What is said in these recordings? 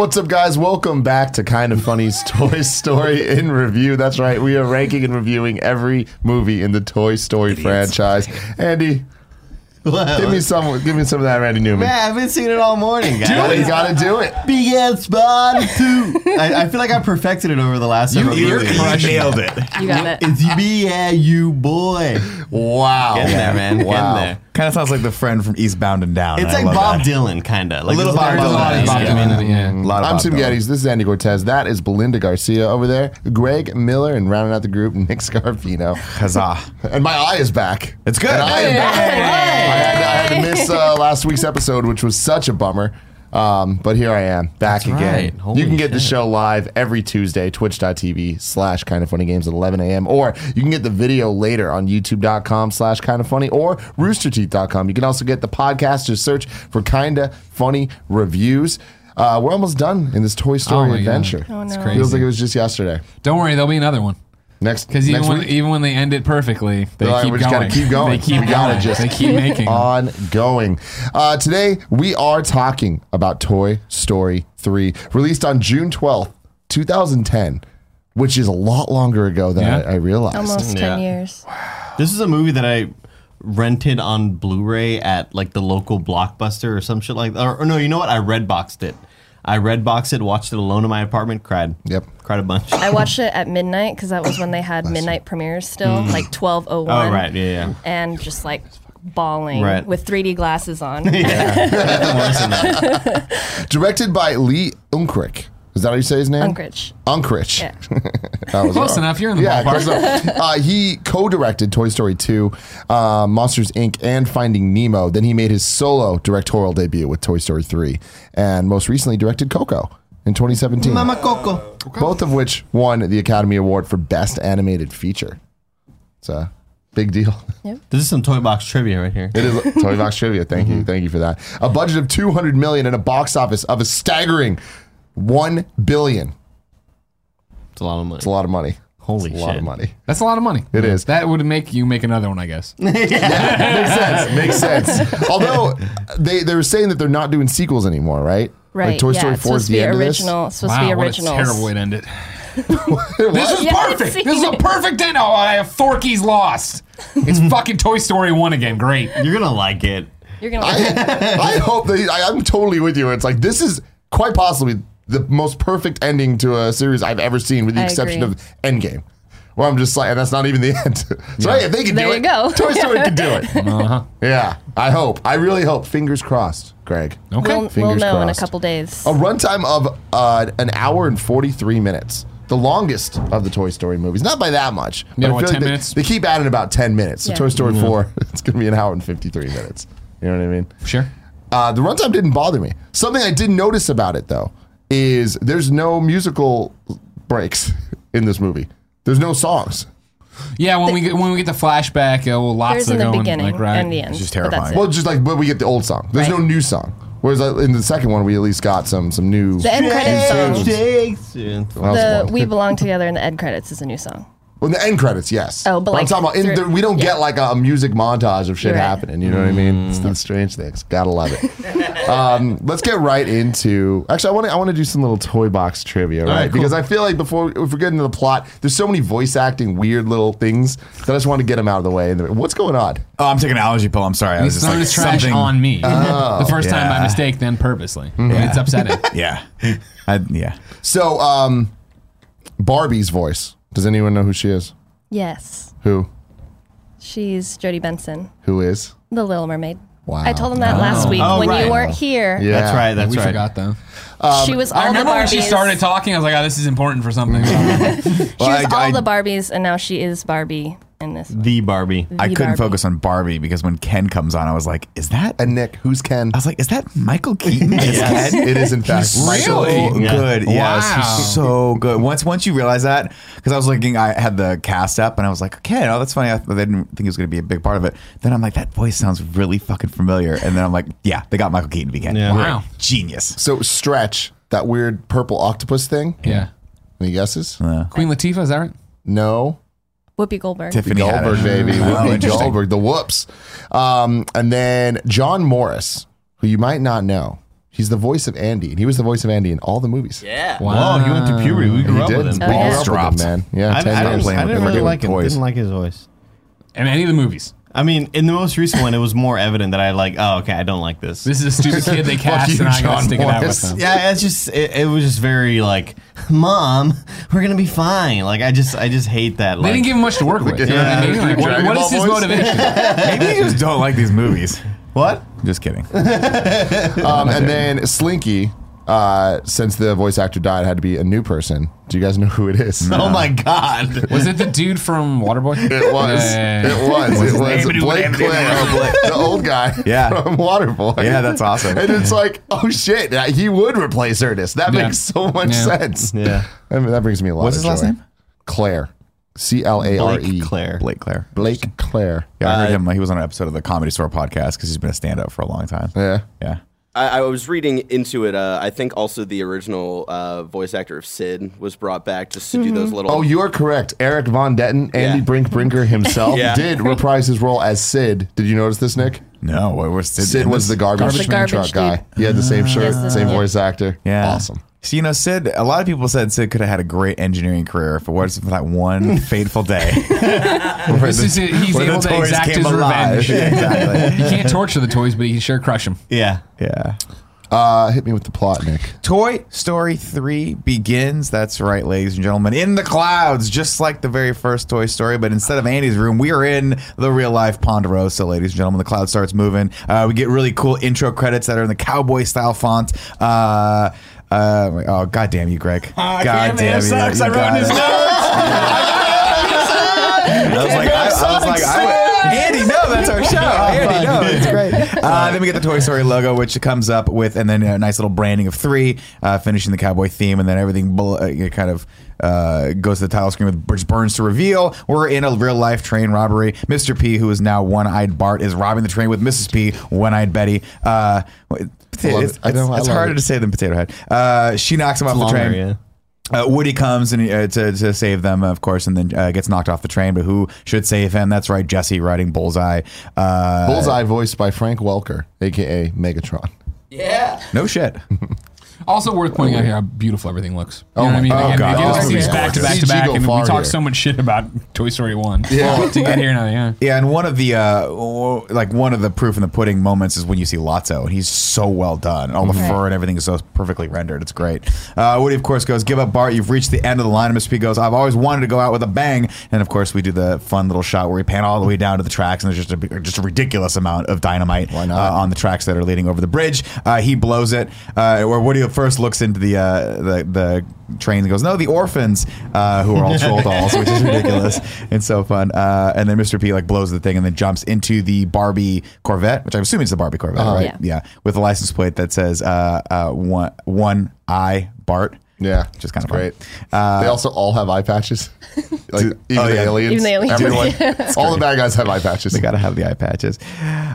What's up, guys? Welcome back to Kind of Funny's Toy Story in Review. That's right, we are ranking and reviewing every movie in the Toy Story franchise. Andy, give me some. Give me some of that, Randy Newman. Man, I've been singing it all morning, guys. Gotta- you gotta do it. Big ass body too. I, I feel like I perfected it over the last several You're movies. nailed it. You got it. It's me and you, boy. Wow. Getting there, man. Wow. Getting there. Kind of sounds like the friend from Eastbound and Down. It's I like love Bob that. Dylan, kind of. Like little there's Bob a Dylan. Bob yeah. Dylan. yeah. A lot of I'm Bob Tim Dylan. Gettys. This is Andy Cortez. That is Belinda Garcia over there. Greg Miller, and rounding out the group, Nick Scarpino. Huzzah. And my eye is back. It's good. And I am back. I had, I had to miss uh, last week's episode, which was such a bummer. Um, but here I am, back That's again. right. You can get the show live every Tuesday, twitch.tv slash kind of funny games at 11 a.m. Or you can get the video later on youtube.com slash kind of funny or roosterteeth.com. You can also get the podcast. Just search for kind of funny reviews. Uh, we're almost done in this Toy Story my God. adventure. Oh, It's crazy. Feels like it was just yesterday. Don't worry, there'll be another one. Next, Because even when even when they end it perfectly, they They're like, keep we just going. gotta keep going. They keep We gotta going. just they keep making. them. ongoing. Uh, today, we are talking about Toy Story 3, released on June 12th, 2010, which is a lot longer ago than Yeah. I, I realized. Almost Yeah. 10 years. This is a movie that I rented on Blu-ray at like the local Blockbuster or some shit like that. Or, or no, you know what? I redboxed it. I redboxed it, watched it alone in my apartment, cried. Yep. Cried a bunch. I watched it at midnight because that was when they had midnight premieres still, mm. like 1201. oh, right. Yeah, yeah. And just like bawling Right. with 3D glasses on. Directed by Lee Unkrich. Is that how you say his name? Unkrich. Unkrich. Yeah. That was Close wrong. enough. You're in the Yeah, ballpark. uh, he co-directed Toy Story 2, uh, Monsters Inc., and Finding Nemo. Then he made his solo directorial debut with Toy Story 3, and most recently directed Coco in 2017. Mama Coco. both of which won the Academy Award for Best Animated Feature. It's a big deal. Yep. This is some toy box trivia right here. It is Toy Box Trivia. Thank you, thank you for that. A budget of 200 million and a box office of a staggering 1 billion. It's a lot of money. It's a lot of money. Holy It's a lot shit. of money. That's a lot of money. It is. That would make you make another one, I guess. yeah, Makes sense. Makes sense. Although they they were saying that they're not doing sequels anymore, right? Right. Like Toy yeah, Story it's 4 is supposed to the be end original. It's supposed to be wow, what a originals. terrible way to end it. this. is Yeah, perfect. This is a perfect end. Oh, I have Forky's lost. It's fucking Toy Story one again. Great. You're gonna like it. You're going to like it. I, I hope that I, I'm totally with you. It's like this is quite possibly the most perfect ending to a series I've ever seen, with the I exception agree. of Endgame. Where I'm just like, and that's not even the end. so hey, if they can There do you it, go. Toy Story can do it. Uh-huh. Yeah, I hope. I really hope. Fingers crossed, Greg. Okay. We'll, we'll Fingers know in a couple days. A runtime of uh, an hour and 43 minutes. The longest of the Toy Story movies. Not by that much. but Yeah, what, feel like 10 they, minutes? They keep adding about 10 minutes. So Yeah. Toy Story 4, it's going to be an hour and 53 minutes. You know what I mean? Sure. Uh, the runtime didn't bother me. Something I did notice about it, though, is there's no musical breaks in this movie. There's no songs. Yeah, when we get when we get the flashback, uh, well, lots There's are in the going beginning like right. and the end. just but that's terrifying. it. Well, just like, but we get the old song. There's no Right. new song. Whereas uh, in the second one, we at least got some some new. the end credits song. That was The one. We Belong Together in the end credits is a new song. Well, the end credits, yes. Oh, but I'm like talking about in through- the, we don't yeah. get like a, a music montage of shit You're right. happening. You know what I mean? It's the strange things. Gotta love it. um, let's get right into. Actually, I want to I want to do some little toy box trivia, right? right, cool. Because I feel like before if we get into the plot, there's so many voice acting weird little things that I just want to get them out of the way. And what's going on? Oh, I'm taking an allergy pill. I'm sorry. I was He's just throwing like his trash something. on me. the first time by mistake, then purposely. And it's upsetting. Yeah. I, yeah. So, um, Barbie's voice. Does anyone know who she is? Yes. Who? She's Jodi Benson, Who is? the Little Mermaid. Wow. I told him that last oh. week Oh, when right. you weren't here. Yeah. That's right. That's we right. forgot though. she um, was all I remember the when she started talking. I was like, "Oh, this is important for something." She was I- all I- the Barbies, and now she is Barbie in this. The Barbie. I couldn't Barbie. focus on Barbie because when Ken comes on, I was like, is that? And Nick, who's Ken? I was like, is that Michael Keaton? Yes. Ken? It is in fact He's Michael so Keaton. Yeah. good. Yes, Wow. he's so good. Once once you realize that, because I was looking, I had the cast up, and I was like, okay, oh, that's funny. I, I didn't think he was going to be a big part of it. Then I'm like, that voice sounds really fucking familiar. And then I'm like, yeah, they got Michael Keaton to be Ken. Yeah. Wow. genius. So Stretch, that weird purple octopus thing. yeah. Any guesses? Queen Latifah, is that right? No. Whoopi Goldberg. Tiffany Goldberg, Haddish. baby. Oh, Whoopi. Goldberg, the whoops. Um, and then John Morris, who you might not know. He's the voice of Andy, and he was the voice of Andy in all the movies. Yeah. Whoa, he went through puberty. We grew He up did. with him. We Oh, yeah. grew up with Dropped. him, man. Yeah, I, 10 I, years. didn't, I didn't really like like him. toys. Didn't like his voice. in any of the movies. I mean, in the most recent one, it was more evident that I like. Oh, okay, I don't like this. This is a stupid kid they cast, you, and I'm John gonna stick it out Morris. with them. yeah, it's just it, it was just very like, mom, we're gonna be fine. Like I just I just hate that. They Like, didn't give him much to work with. You know what I mean? Yeah. Like, what- Dragon what Ball his voice? motivation? Maybe you just don't like these movies. what? Just kidding. Um, and then Slinky, uh, since the voice actor died, had to be a new person. Do you guys know who it is? Oh my god! Was it the dude from Waterboy? It was. Yeah. It was. It was? Blake Clare, the old guy Yeah. from Waterboy. Yeah, that's awesome. And it's like, oh shit, yeah, he would replace Ernest. That Yeah. makes so much Yeah. sense. Yeah. I mean, that brings me a lot What's of his last joy. name? Claire. C L A R E. Blake Claire. Blake Claire. Blake Claire. Yeah, I heard Uh, him. He was on an episode of the Comedy Store podcast because he's been a stand-up for a long time. Yeah. Yeah. I, I was reading into it. Uh, I think also the original uh, voice actor of Sid was brought back just to do those little. Oh, you are correct. Erik Von Detten, Andy Yeah. Brink Brinker himself, Yeah. did reprise his role as Sid. Did you notice this, Nick? No, what was Sid? Sid was the garbage, Garbage- garbage truck dude. guy. He had the same shirt, Yes, same voice actor. Yeah. Awesome. So, you know, Sid, a lot of people said Sid could have had a great engineering career for what is for that one fateful day. This is it. He's able to exact his alive. revenge. Yeah, exactly. He can't torture the toys, but he can sure crush them. Yeah. yeah. Uh, hit me with the plot, Nick. Toy Story 3 begins. That's right, ladies and gentlemen, in the clouds, just like the very first Toy Story. But instead of Andy's room, we are in the real life Ponderosa, ladies and gentlemen. The cloud starts moving. Uh, we get really cool intro credits that are in the cowboy style font. Uh, uh, oh, God damn you, Greg. God damn you. You got it. I was like, I, I was like, I, Andy, no, that's our show. Andy, no, it's great. Uh, then we get the Toy Story logo, which comes up with, and then a nice little branding of three, uh, finishing the cowboy theme, and then everything bl- uh, kind of uh, goes to the title screen with which burns to reveal we're in a real life train robbery. Mr. P, who is now one eyed Bart, is robbing the train with Mrs. P, one eyed Betty. Uh, love it's. I know, I it's love harder it. to say than Potato Head. Uh, she knocks him off the Longer, train. yeah. Uh, Woody comes and uh, to, to save them, of course, and then uh, gets knocked off the train. But who should save him? That's right, Jesse riding Bullseye. Uh, Bullseye voiced by Frank Welker, aka Megatron. yeah. No shit. Also worth pointing out here how beautiful everything looks. You Oh know what I my- mean? oh Again, God, we get this these movie's back to gorgeous. back to back, CG go and we far talk here. so much shit about Toy Story One. Yeah. to get here now, yeah. Yeah, and one of the uh, w- like one of the proof in the pudding moments is when you see Lotso, and he's so well done. All the fur and everything is so perfectly rendered. It's great. Uh, Woody, of course, goes, "Give up, Bart. You've reached the end of the line." And Mr. P goes, "I've always wanted to go out with a bang." And of course, we do the fun little shot where we pan all the way down to the tracks, and there's just a big- just a ridiculous amount of dynamite Why not? Uh, on the tracks that are leading over the bridge. Uh, he blows it. Uh, where Woody first looks into the uh, the the train and goes, "No, the orphans uh, who are all troll dolls," which is ridiculous and so fun. Uh, and then Mr. P like blows the thing and then jumps into the Barbie Corvette, which I'm assuming is the Barbie Corvette, Uh-huh. right? Yeah. with a license plate that says uh, uh, one one I Bart. Yeah, Just kinda great. Uh, they also all have eye patches. like even oh, the yeah. aliens, Even the aliens. everyone, all the bad guys have eye patches. They gotta have the eye patches.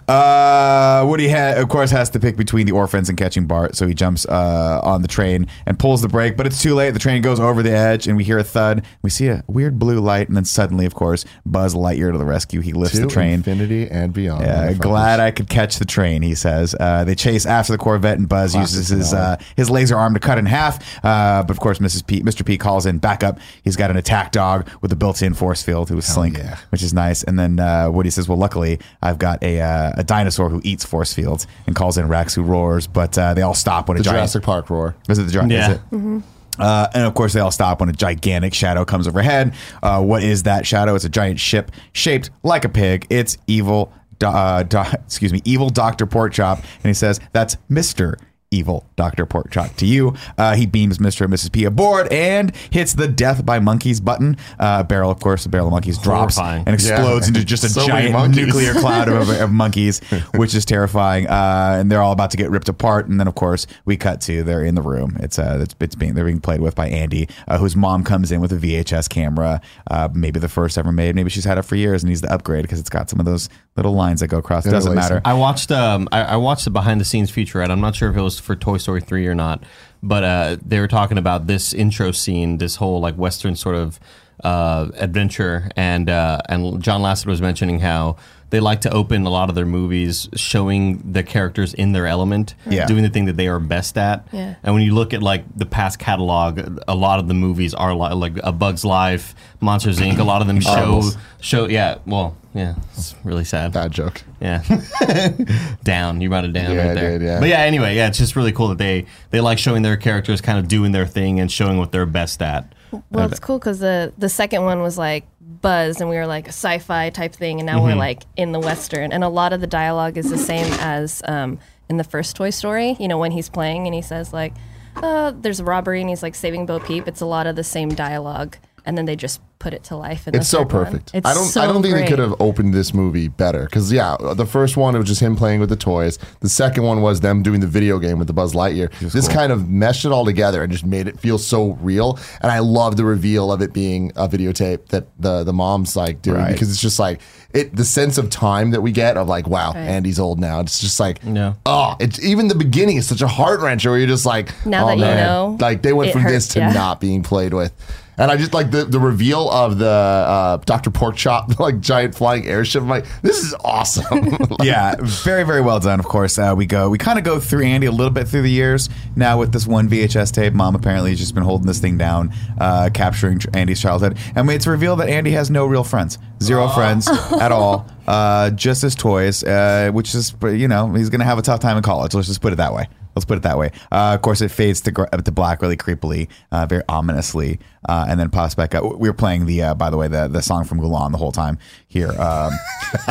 Uh, Woody, ha- of course, has to pick between the orphans and catching Bart, so he jumps uh, on the train and pulls the brake. But it's too late. The train goes over the edge, and we hear a thud. We see a weird blue light, and then suddenly, of course, Buzz Lightyear to the rescue. He lifts to the train. infinity and beyond. Yeah, glad I could catch the train. He says. Uh, they chase after the Corvette, and Buzz Classic uses his uh, his laser arm to cut in half. Uh, but of course, Mrs. P, Mr. P calls in backup. He's got an attack dog with a built-in force field who is Slink, yeah. which is nice. And then uh, Woody says, "Well, luckily, I've got a uh, a dinosaur who eats force fields," and calls in Rex, who roars. But uh, they all stop when a the giant. Jurassic Park roar. Is it the giant? Yeah. Is it? Uh, and of course, they all stop when a gigantic shadow comes overhead. Uh, what is that shadow? It's a giant ship shaped like a pig. It's evil. Do- uh, do- excuse me, evil Doctor Porkchop, and he says that's Mister Evil Doctor Porkchop to you. Uh, he beams Mister and Mrs. P aboard and hits the death by monkeys button. Uh, barrel, of course, the barrel of monkeys drops Horrifying. and explodes Yeah. into just a So giant nuclear cloud of, of monkeys, which is terrifying. Uh, and they're all about to get ripped apart. And then, of course, we cut to they're in the room. It's uh, it's, it's being they're being played with by Andy, uh, whose mom comes in with a VHS camera, uh, maybe the first ever made. Maybe she's had it for years and needs the upgrade because it's got some of those little lines that go across. It Doesn't matter. I watched um I, I watched the behind the scenes featurette. I'm not sure if it was for Toy Story three or not, but uh, they were talking about this intro scene, this whole like western sort of uh, adventure, and uh, and John Lasseter was mentioning how they like to open a lot of their movies showing the characters in their element, Yeah. doing the thing that they are best at. Yeah. And when you look at like the past catalog, a lot of the movies are li- like A Bug's Life, Monsters Inc. A lot of them show show. Yeah, well, yeah, it's really sad. Bad joke. Yeah, down. You brought it down Yeah, right I there. did, yeah. But yeah, anyway, yeah, it's just really cool that they they like showing their characters kind of doing their thing and showing what they're best at. Well, it's cool because the the second one was like Buzz, and we were like a sci-fi type thing, and now Mm-hmm. we're like in the western, and a lot of the dialogue is the same as um, in the first Toy Story. You know, when he's playing and he says like, uh, "There's a robbery," and he's like saving Bo Peep. It's a lot of the same dialogue, and then they just put it to life. In It's the so perfect. It's I don't. So I don't think they could have opened this movie better. Because yeah, the first one it was just him playing with the toys. The second one was them doing the video game with the Buzz Lightyear. This kind of meshed it all together and just made it feel so real. And I love the reveal of it being a videotape that the the mom's like doing Right. because it's just like it. The sense of time that we get of like, wow, Right. Andy's old now. It's just like, Yeah. oh, it's even the beginning is such a heart wrencher where you're just like, Now oh, that you know, like they went it from this to yeah. not being played with. And I just like the, the reveal of the uh, Dr. Porkchop, like giant flying airship. I'm like, this is awesome. yeah, very very well done. Of course, uh, we go we kind of go through Andy a little bit through the years. Now with this one VHS tape, Mom apparently has just been holding this thing down, uh, capturing tr- Andy's childhood, and it's revealed that Andy has no real friends, zero friends at all, uh, just his toys, uh, which is you know he's gonna have a tough time in college. Let's just put it that way. Let's put it that way. Uh, of course, it fades to, gr- to black really creepily, uh, very ominously, uh, and then pops back up. We were playing the, uh, by the way, the the song from Gulan the whole time here. Um,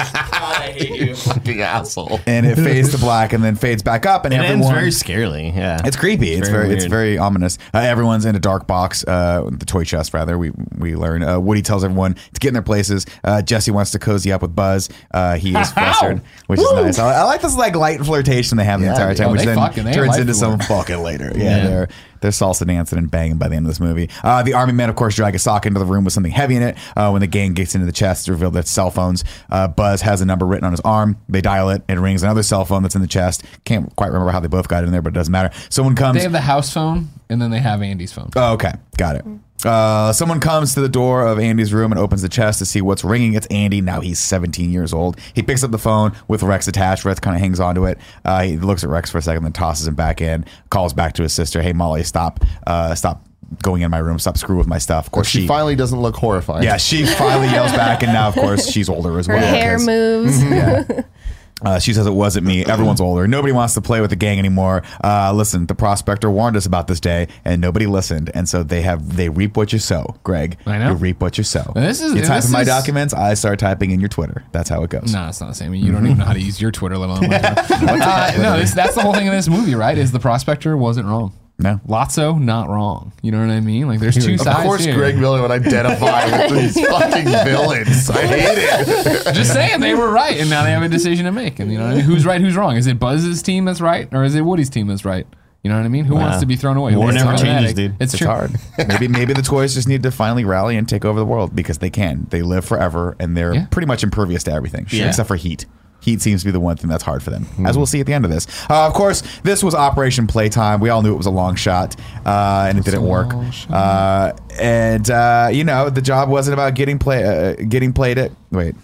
Fucking asshole. and it fades to black and then fades back up and It everyone ends very scarily. Yeah, it's creepy it's very, it's weird. very ominous uh, everyone's in a dark box uh, the toy chest rather we we learn uh, woody tells everyone to get in their places uh, jesse wants to cozy up with buzz uh, he is flustered which is nice I, I like this like light flirtation they have the entire time oh, which they then fucking- they turns like into some fucking later yeah, Yeah. they're they're salsa dancing and banging by the end of this movie. Uh, the army men, of course, drag a sock into the room with something heavy in it. Uh, when the gang gets into the chest, it's revealed that cell phones. Uh, Buzz has a number written on his arm. They dial it. It rings another cell phone that's in the chest. Can't quite remember how they both got in there, but it doesn't matter. Someone comes. They have the house phone, and then they have Andy's phone. Oh, okay. Got it. Uh, someone comes to the door of Andy's room and opens the chest to see what's ringing. It's Andy. Now he's 17 years old. He picks up the phone with Rex attached. Rex kind of hangs onto it. Uh, he looks at Rex for a second, then tosses him back in. Calls back to his sister. Hey, Molly, stop, uh, stop going in my room. Stop screwing with my stuff. Of course, She she. finally doesn't look horrified. yeah, she finally yells back, and now, of course, she's older as Her well. hair 'cause- moves. Uh, she says it wasn't me. Everyone's older. Nobody wants to play with the gang anymore. Uh, listen, the prospector warned us about this day, and nobody listened. And so they have they reap what you sow, Greg. I know. You reap what you sow. This is- you type this in my is- documents. I start typing in your Twitter. That's how it goes. No, it's not the same. You don't even know how to use your Twitter, let alone my Twitter. uh, no, this, that's the whole thing in this movie, right? Is the prospector wasn't wrong. No. Lotso, not wrong. You know what I mean? Like, there's two Of sides Of course, here. Greg Miller would identify with these fucking villains. I hate it. Just saying they were right, and now they have a decision to make. And you know, what I mean? who's right, who's wrong? Is it Buzz's team that's right, or is it Woody's team that's right? You know what I mean? Who wants to be thrown away? War It's never automatic. changes, dude. It's, It's true. hard. maybe maybe the toys just need to finally rally and take over the world because they can. They live forever and they're Yeah. pretty much impervious to everything, Yeah. except for heat. Heat seems to be the one thing that's hard for them, as we'll see at the end of this. Uh, of course, this was Operation Playtime. We all knew it was a long shot, uh, and it didn't work. Uh, and uh, you know, the job wasn't about getting play, uh, getting played it. Wait.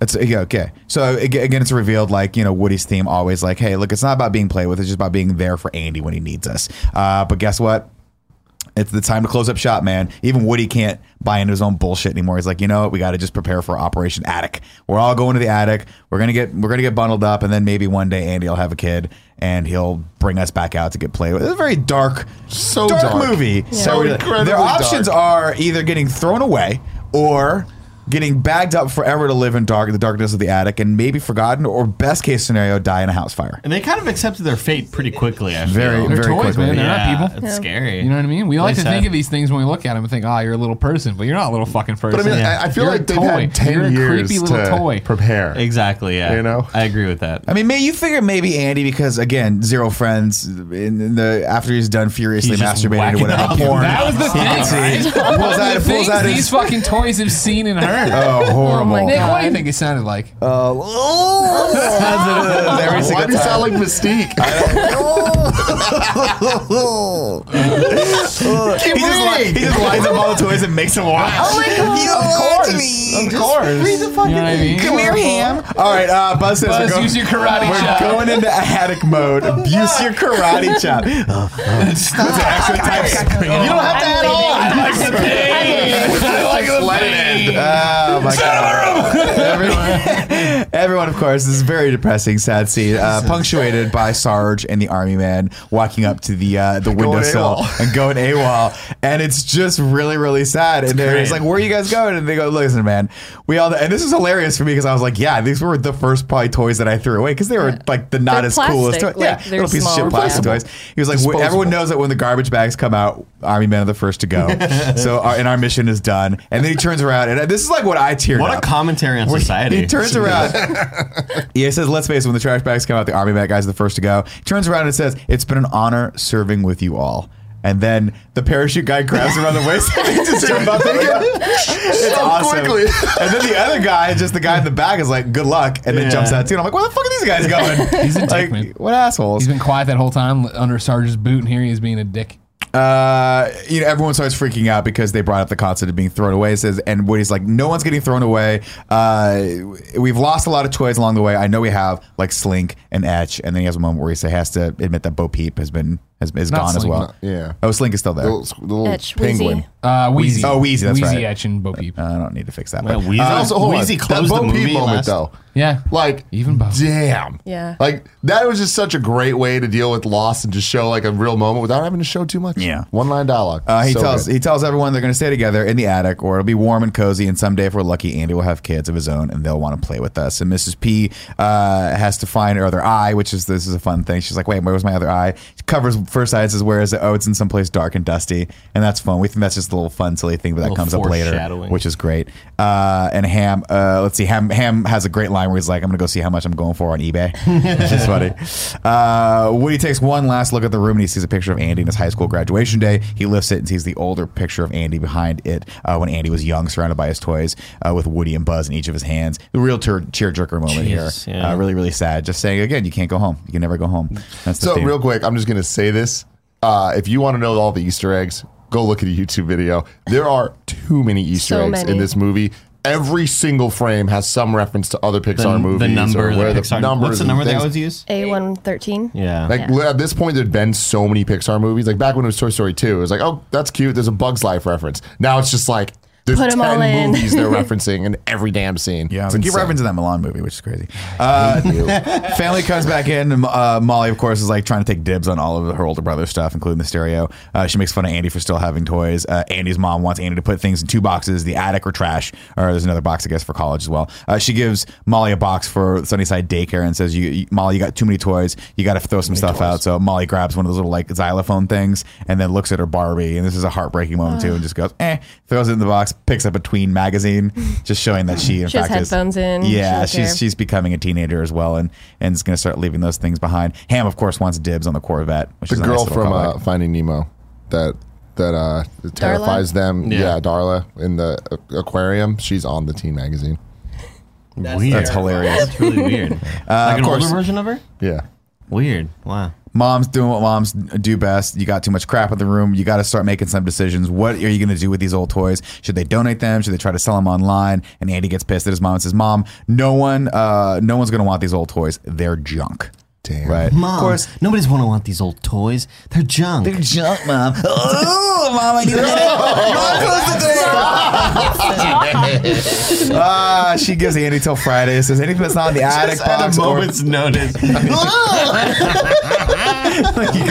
It's yeah, okay. So again, it's revealed like you know Woody's theme always like, hey, look, it's not about being played with; it's just about being there for Andy when he needs us. Uh, but guess what? It's the time to close up shop, man. Even Woody can't buy into his own bullshit anymore. He's like, you know what? We got to just prepare for Operation Attic. We're all going to the attic. We're gonna get we're gonna get bundled up, and then maybe one day Andy will have a kid, and he'll bring us back out to get played with. It's a very dark, So dark, dark. movie. So we're- incredibly Their options dark. are either getting thrown away or getting bagged up forever to live in dark the darkness of the attic and maybe forgotten, or best case scenario, die in a house fire. And they kind of accepted their fate pretty quickly. I Very. They're very toys, quickly. man. They're not yeah, people. It's scary. You know what I mean? We like to Really think of these things when we look at them and think, "Ah, you're a little person," but you're not a little fucking person. But I mean, Yeah. I, I feel You're a like they've toy. had 10 You're a years creepy little to toy. prepare. Exactly. Yeah. You know? I agree with that. I mean, may you figure maybe Andy because again, zero friends in, in the after he's done furiously He's just masturbating or whacking whatever off. porn. that was the he thing. can see- right? pulls out, pulls things out these his fucking toys have seen and heard. Oh, horrible. my Nick, what do you think it sounded like? Every Why single do you time. sound like Mystique? he, just li- he just lines up all the toys and makes them watch. Oh my god! Of course. Of course. You know what I mean? Come here, Ham. All right, uh, Buzz says Buzz, we're, go- use your karate we're chop. going into attic mode. Abuse your karate chop. Uh, uh, That's an extra type screen. You don't have to add on. like the pain. I like the pain. Oh my god! everyone, everyone, of course, this is a very depressing, sad scene, uh, punctuated by Sarge and the army man walking up to the uh, the windowsill and going AWOL, and it's just really, really sad. And they're just like, "Where are you guys going?" And they go, "Listen, man, we all." And this is hilarious for me because I was like, "Yeah, these were the first probably toys that I threw away because they were like the not They're as coolest toys. like, yeah, they're little piece of shit small. plastic toys." He was like, Disposable. "Everyone knows that when the garbage bags come out, army men are the first to go. so, our, and our mission is done." And then he turns around, and this is like what I teared What a commentary on society. He turns around. Yeah, he says, "Let's face it. When the trash bags come out, the army mat guys are the first to go." He turns around and says, "It's been an honor serving with you all." And then the parachute guy grabs him around the waist and they just jump out the window. It's So awesome. quickly. And then the other guy, just the guy in the back, is like, "Good luck," and then Yeah. jumps out too. And I'm like, "Where the fuck are these guys going?" He's a dick, like, man. what assholes? He's been quiet that whole time under Sarge's boot, and here he is being a dick. Uh, you know, everyone starts freaking out because they brought up the concept of being thrown away. It says, and Woody's like, no one's getting thrown away. Uh, we've lost a lot of toys along the way. I know we have, like Slink and Etch, and then he has a moment where he say, has to admit that Bo Peep has been has is Not gone as Slink, well. not- yeah. Oh, Slink is still there. The little, the little Etch, penguin. Wheezy. Uh, Wheezy. Oh, Wheezy, that's Wheezy right. Etch and Bo Peep. Uh, I don't need to fix that. Well, but, Weezy- uh, also, hold Wheezy on. closed that the Bo Peep movie moment last- though. yeah. Like Even Bo. damn. Yeah. Like that was just such a great way to deal with loss and just show like a real moment without having to show too much. Yeah. One line dialogue. Uh, he So tells good. he tells everyone they're going to stay together in the attic, or it'll be warm and cozy. And someday, if we're lucky, Andy will have kids of his own, and they'll want to play with us. And Mrs. P uh, has to find her other eye, which is this is a fun thing. She's like, "Wait, where was my other eye?" She covers first eye, says, "Where is it?" Oh, it's in some place dark and dusty, and that's fun. We think that's just a little fun, silly thing, but that Little comes up later, foreshadowing. which is great. Uh, and Ham, uh, let's see, Ham Ham has a great line where he's like, "I'm going to go see how much I'm going for on eBay," which is funny. Uh, Woody takes one last look at the room and he sees a picture of Andy in his high school graduation day. He lifts it and sees the older picture of Andy behind it uh, when Andy was young, surrounded by his toys, uh, with Woody and Buzz in each of his hands. The real tear jerker moment Jeez, here. yeah. Uh, really, really sad. Just saying again, you can't go home. You can never go home. That's the So theme. real quick, I'm just gonna say this. Uh, if you want to know all the Easter eggs, go look at a YouTube video. There are too many Easter So eggs in this movie. Every single frame has some reference to other Pixar the, movies. the number, or the where Pixar. numbers What's the number they things. always use? A113. Yeah. Like Yeah. at this point, there'd been so many Pixar movies. Like back when it was Toy Story 2, it was like, oh, that's cute. There's a Bug's Life reference. Now it's just like there's Put 'em all ten in. movies they're referencing in every damn scene. Yeah, It's we keep insane. referencing that Mulan movie, which is crazy. Uh, family comes back in. And, uh, Molly, of course, is like trying to take dibs on all of her older brother's stuff, including the stereo. Uh, she makes fun of Andy for still having toys. Uh, Andy's mom wants Andy to put things in two boxes: the attic or trash, or there's another box, I guess, for college as well. Uh, she gives Molly a box for Sunnyside Daycare and says, "You, you- Molly, you got too many toys. You got to throw some stuff out." So Molly grabs one of those little like xylophone things and then looks at her Barbie, and this is a heartbreaking moment too, and just goes, "Eh," throws it in the box, picks up a tween magazine, just showing that she, in She has fact, is- headphones in. Yeah, doesn't she's care. she's becoming a teenager as well, and and is going to start leaving those things behind. Ham, of course, wants dibs on the Corvette. Which The is a nice girl from uh. Finding Nemo that that uh, terrifies them. Yeah. Yeah. Darla in the uh, aquarium. She's on the teen magazine. weird. That's hilarious. That's really weird. like of an course. older version of her? Yeah. Weird. Wow. Mom's doing what moms do best. You got too much crap in the room. You got to start making some decisions. What are you going to do with these old toys? Should they donate them? Should they try to sell them online? And Andy gets pissed at his mom and says, "Mom, no one, uh, no one's going to want these old toys. They're junk." Damn. Right? Mom, Of course, nobody's going to want these old toys. They're junk. They're junk, mom. oh, mom, I need a Mom, close the door. Ah, she gives Andy till Friday. Says anything that's not in the attic Just at box. a or- moment's notice. You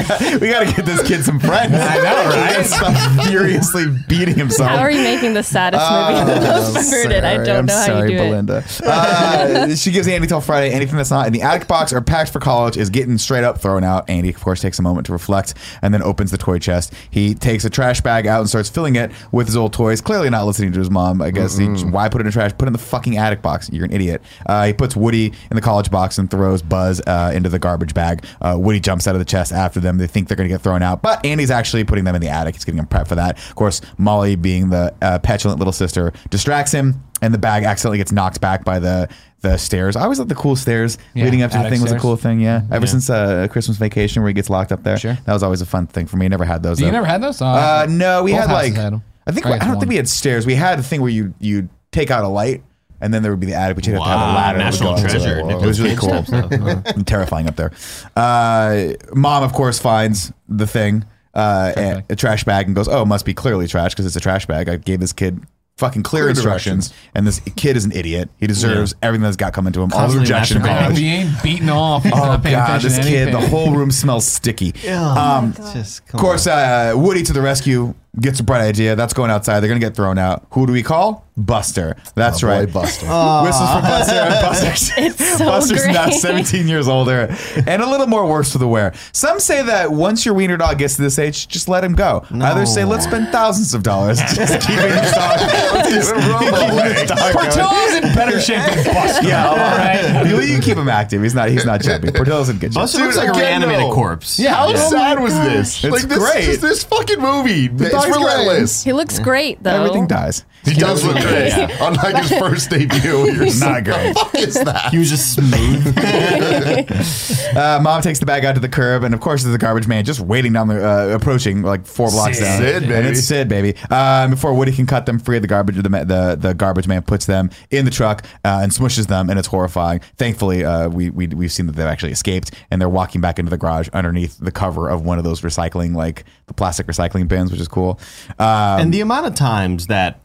got- we got to get this kid some friends. I know, right? Stop furiously beating himself. How are you making the saddest movie in the most perverted? I don't I'm know how sorry, you do it. Belinda. Uh, she gives Andy till Friday. Anything that's not in the attic box or packed for college is getting straight up thrown out. Andy, of course, takes a moment to reflect and then opens the toy chest. He takes a trash bag out and starts filling it with his old toys. Clearly not listening to his mom. I guess he, why put it in the trash? Put it in the fucking attic box. You're an idiot. Uh, he puts Woody in the college box and throws Buzz uh, into the garbage bag. Uh, Woody jumps out of the chest after them. They think they're going to get thrown out, but Andy's actually putting them in the attic. He's getting them prepped for that. Of course, Molly, being the uh, petulant little sister, distracts him, and the bag accidentally gets knocked back by the the stairs. I always thought the cool stairs Yeah, leading up to the attic thing was a cool thing. Yeah, ever since uh, Christmas Vacation where he gets locked up there, Sure. that was always a fun thing for me. Never had those. You never had those? Uh, no, we had like had 'em. I think I I don't one. think we had stairs. We had a thing where you you take out a light. And then there would be the attic, but you'd have to have a ladder. national go up to treasure. it. Was really cool. and terrifying up there. Uh, mom, of course, finds the thing, uh, and- a trash bag, and goes, "Oh, it must be clearly trash because it's a trash bag." I gave this kid fucking clear, Clear instructions, and this kid is an idiot. He deserves everything that's got coming to him. All the rejection. in masturbating. college. He ain't beating off, he's Oh not paying god, this to kid! The whole room smells sticky. Um, Just, of course, uh, Woody to the rescue gets a bright idea. That's going outside. They're gonna get thrown out. Who do we call? Buster. That's Oh, boy, right. Buster. Whistles for Buster. and Buster's, It's so Buster's now 17 years older and a little more worse for the wear. Some say that once your wiener dog gets to this age, just let him go. Others say let's spend thousands of dollars just keeping this dog. Let's keep keeping this dog going. Portillo's in better shape than Buster. Yeah, all right. You, you keep him active. He's not. He's not chubby. Portillo's in good shape. Buster Dude, looks like a again, reanimated though. corpse. Yeah. How oh Yeah. sad was this? It's like this, great. This, this fucking movie. It's dog's great. relentless. He looks great though. Everything dies. He does look great. Yeah. Unlike his first debut. You're so- Not great. What the fuck is that? He was just smooth. Uh, mom takes the bag out to the curb, and of course, there's a garbage man just waiting down the, uh, approaching like four blocks Sid. down. Sid, And baby. it's Sid, baby. Um, before Woody can cut them free, the garbage, the, the the garbage man puts them in the truck uh, and smushes them, and it's horrifying. Thankfully, uh, we we we've seen that they've actually escaped, and they're walking back into the garage underneath the cover of one of those recycling, like the plastic recycling bins, which is cool. Um, and the amount of times that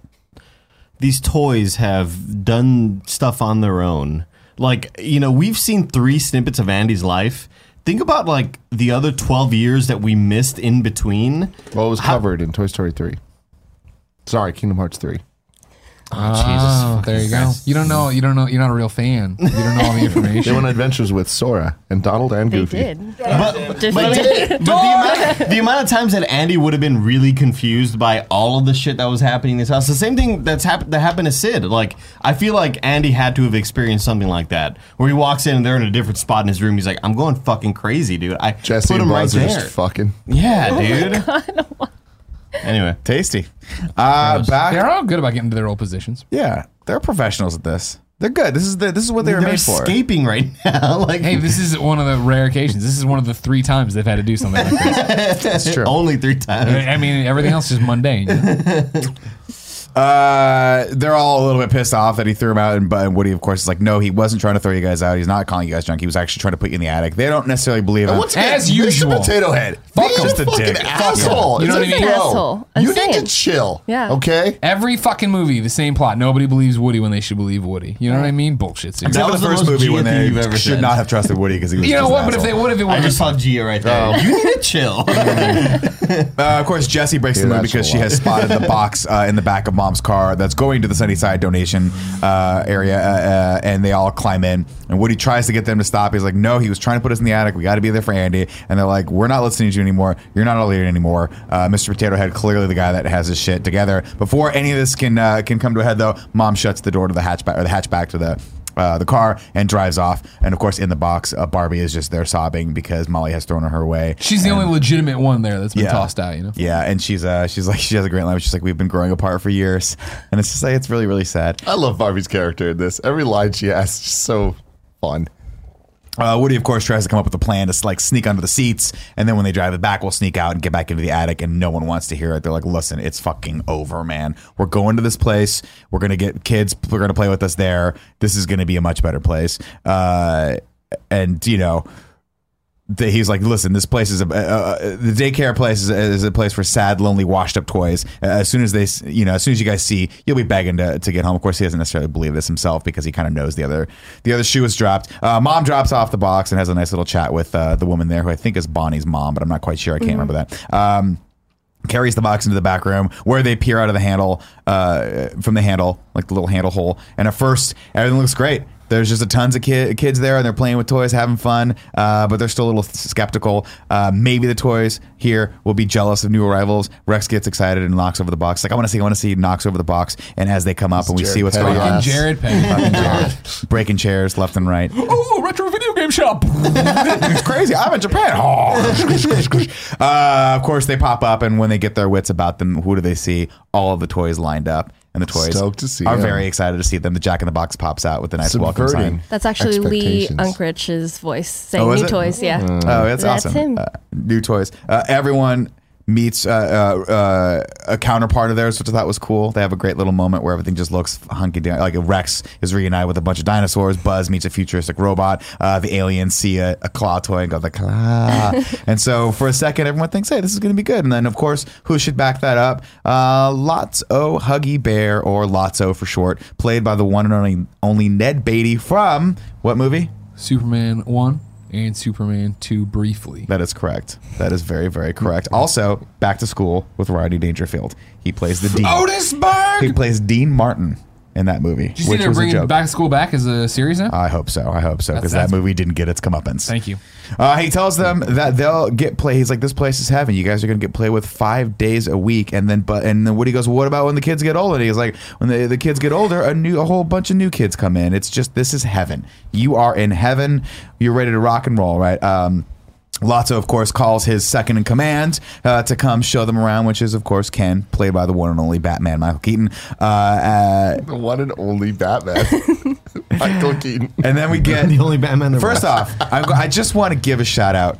these toys have done stuff on their own. Like, you know, we've seen three snippets of Andy's life. Think about like the other 12 years that we missed in between. Well, it was covered in Toy Story 3. Sorry, Kingdom Hearts 3. Oh, oh, there you go. You don't know. You don't know. You're not a real fan. You don't know all the information. They information. went on adventures with Sora and Donald and They Goofy. did. But, Did but, they? but the, amount, the amount of times that Andy would have been really confused by all of the shit that was happening in this house. The same thing that's happened that happened to Sid. Like I feel like Andy had to have experienced something like that, where he walks in and they're in a different spot in his room. He's like, "I'm going fucking crazy, dude. I Jesse put and him right Buzz are there." just fucking. yeah, dude. Anyway, tasty. Uh, back. They're all good about getting to their old positions. Yeah, they're professionals at this. They're good. This is the, this is what they were they're made for. escaping right now. like Hey, this is one of the rare occasions. This is one of the three times they've had to do something like this. That's true. only three times. I mean, everything else is mundane. you know? Uh, they're all a little bit pissed off that he threw him out, and, but Woody, of course, is like, no, he wasn't trying to throw you guys out. He's not calling you guys junk. He was actually trying to put you in the attic. They don't necessarily believe him. Once again, As Mr. usual. Potato Head. Fuck He's him. Just a fucking dick. Fuck him. asshole. You know what I like, mean? bro, Asshole. I'm You need saying. to chill. Yeah. Okay? Every fucking movie, the same plot. Nobody believes Woody when they should believe Woody. You know what I mean? Bullshit. Seriously. Except for was the the first most movie when Gia they you've ever should said. not have trusted Woody because he was You know just what? an But if they asshole. would, if it I was just saw Gia right there. You need to chill. Uh, of course, Jesse breaks the mood that's because she has spotted the box uh, in the back of mom's car that's going to the Sunnyside donation uh, area, uh, uh, and they all climb in. And Woody tries to get them to stop. He's like, "No, he was trying to put us in the attic. We got to be there for Andy." And they're like, "We're not listening to you anymore. You're not our leader anymore." Uh, Mr. Potato Head, clearly the guy that has his shit together. Before any of this can uh, can come to a head, though, mom shuts the door to the hatchback or the hatchback to the uh, the car and drives off. And of course, in the box, uh, Barbie is just there sobbing because Molly has thrown her away. She's the only legitimate one there that's been Yeah. tossed out. You know. Yeah, and she's uh she's like she has a great line. She's like we've been growing apart for years, and it's just like it's really really sad. I love Barbie's character in this. Every line she has is so fun. Uh, Woody of course tries to come up with a plan to like sneak under the seats, and then when they drive it back, we'll sneak out and get back into the attic, and no one wants to hear it. They're like, listen, it's fucking over, man. We're going to this place. We're gonna get kids. We're gonna play with us there. This is gonna be a much better place. Uh, and you know. The, he's like, listen, this place is a uh, the daycare place is, is a place for sad, lonely, washed up toys. Uh, as soon as they, you know, as soon as you guys see, you'll be begging to, to get home. Of course, he doesn't necessarily believe this himself because he kind of knows the other the other shoe is dropped. Uh, mom drops off the box and has a nice little chat with uh, the woman there, who I think is Bonnie's mom, but I'm not quite sure. I can't remember that. Um, carries the box into the back room where they peer out of the handle uh, from the handle like the little handle hole and at first everything looks great there's just a tons of ki- kids there and they're playing with toys having fun uh, but they're still a little skeptical uh, maybe the toys here will be jealous of new arrivals rex gets excited and knocks over the box like i want to see i want to see knocks over the box and as they come up and we Jared see what's Petty going on Fucking ass. Jared Petty. breaking chairs left and right oh, retro video game shop! it's crazy. I'm in Japan. Oh. uh, of course, they pop up, and when they get their wits about them, who do they see? All of the toys lined up, and the toys Stoked to see are them. very excited to see them. The Jack in the Box pops out with a nice welcome Subverting. sign. That's actually Lee Expectations. Unkrich's voice saying Oh, is new it? toys. Yeah. Oh, that's, That's awesome. him. Uh, new toys. Uh, everyone meets uh, uh, uh, a counterpart of theirs, which I thought was cool. They have a great little moment where everything just looks hunky dory. Like Rex is reunited with a bunch of dinosaurs. Buzz meets a futuristic robot. Uh, the aliens see a, a claw toy and go the claw. and so for a second, everyone thinks, "Hey, this is going to be good." And then, of course, who should back that up? Uh, Lotso Huggy Bear, or Lotso for short, played by the one and only only Ned Beatty from what movie? Superman 1 and Superman 2 briefly. That is correct. That is very, very correct. Also, back to school with Rodney Dangerfield. He plays the dean. Otis Berg! He plays Dean Martin in that movie, Did you see which they're was a bringing joke. Back to School back as a series now? I hope so. I hope so because that That's- movie didn't get its comeuppance. Thank you. Uh, he tells them that they'll get play. He's like, "This place is heaven. You guys are going to get play with five days a week." And then, but and then Woody goes, "What about when the kids get older?" And he's like, "When the, the kids get older, a new, a whole bunch of new kids come in. It's just this is heaven. You are in heaven. You're ready to rock and roll, right?" Um, Lotso, of course, calls his second in command uh, to come show them around, which is, of course, Ken, played by the one and only Batman, Michael Keaton. Uh, uh, The one and only Batman, Michael Keaton. and then we get The only Batman. First off, I'm, I just want to give a shout out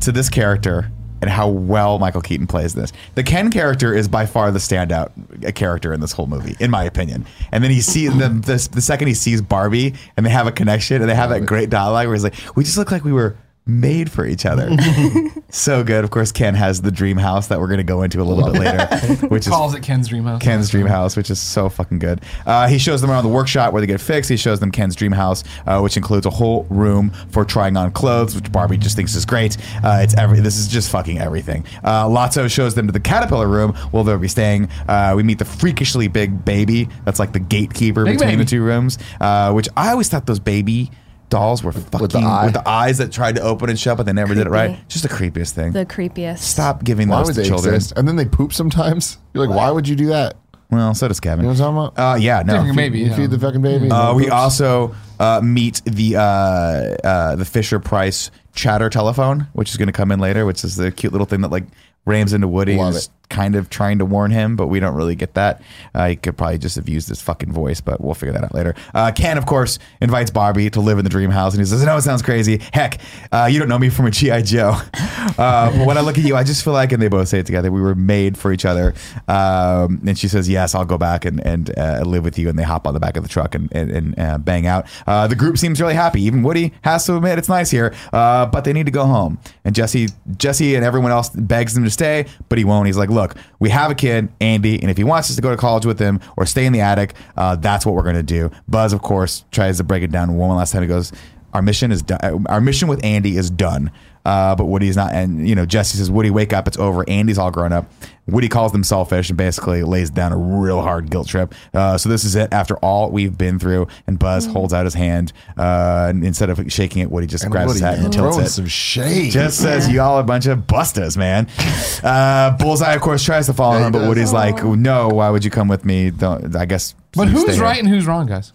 to this character and how well Michael Keaton plays this. The Ken character is by far the standout uh, character in this whole movie, in my opinion. And then he sees the, the the second he sees Barbie, and they have a connection, and they have that great dialogue where he's like, "We just look like we were." Made for each other, so good. Of course, Ken has the dream house that we're going to go into a little bit later, which is Calls it Ken's Dream House. Ken's dream house, which is so fucking good. Uh, he shows them around the workshop where they get fixed. He shows them Ken's dream house, uh, which includes a whole room for trying on clothes, which Barbie just thinks is great. Uh, it's every. This is just fucking everything. Uh, Lotso shows them to the caterpillar room where they'll be staying. Uh, we meet the freakishly big baby. That's like the gatekeeper Big between baby. the two rooms. Uh, which I always thought those baby. Dolls were fucking with the eye? with the eyes that tried to open and shut, but they never did it right. Just the creepiest thing. The creepiest. Stop giving Why those would to they children. exist? And then they poop sometimes. You're like, why would you do that? Well, so does Kevin. You know what I'm talking about? Uh, yeah, no. Different baby. You yeah. feed the fucking baby. and Uh, it we poops. also uh, meet the uh, uh, the Fisher Price chatter telephone, which is going to come in later, which is the cute little thing that like rams into Woody, Love who's it. kind of trying to warn him, but we don't really get that. Uh, he could probably just have used his fucking voice, but we'll figure that out later. Uh, Ken, of course, invites Barbie to live in the dream house, and he says, "I know it sounds crazy. Heck, uh, you don't know me from a GI Joe, uh, but when I look at you, I just feel like." And they both say it together. We were made for each other. Um, and she says, "Yes, I'll go back and and uh, live with you." And they hop on the back of the truck and and, and uh, bang out. Uh, the group seems really happy. Even Woody has to admit it's nice here, uh, but they need to go home. And Jesse, Jesse, and everyone else begs them to stay, but he won't. He's like, "Look, we have a kid, Andy, and if he wants us to go to college with him or stay in the attic, uh, that's what we're going to do." Buzz, of course, tries to break it down one last time. He goes, "Our mission is done. Our mission with Andy is done." Uh, but Woody's not, and you know, Jesse says, "Woody, wake up! It's over." Andy's all grown up. Woody calls them selfish and basically lays down a real hard guilt trip. Uh, so this is it after all we've been through. And Buzz holds out his hand, uh, and instead of shaking it, Woody just And grabs his Woody hat and tilts it. some shade. Just says y'all a bunch of busters, man. Uh, Bullseye, of course, tries to follow Yeah, him, but does. Woody's like, "No, why would you come with me? Don't." I guess. But you stay who's here." right and who's wrong, guys?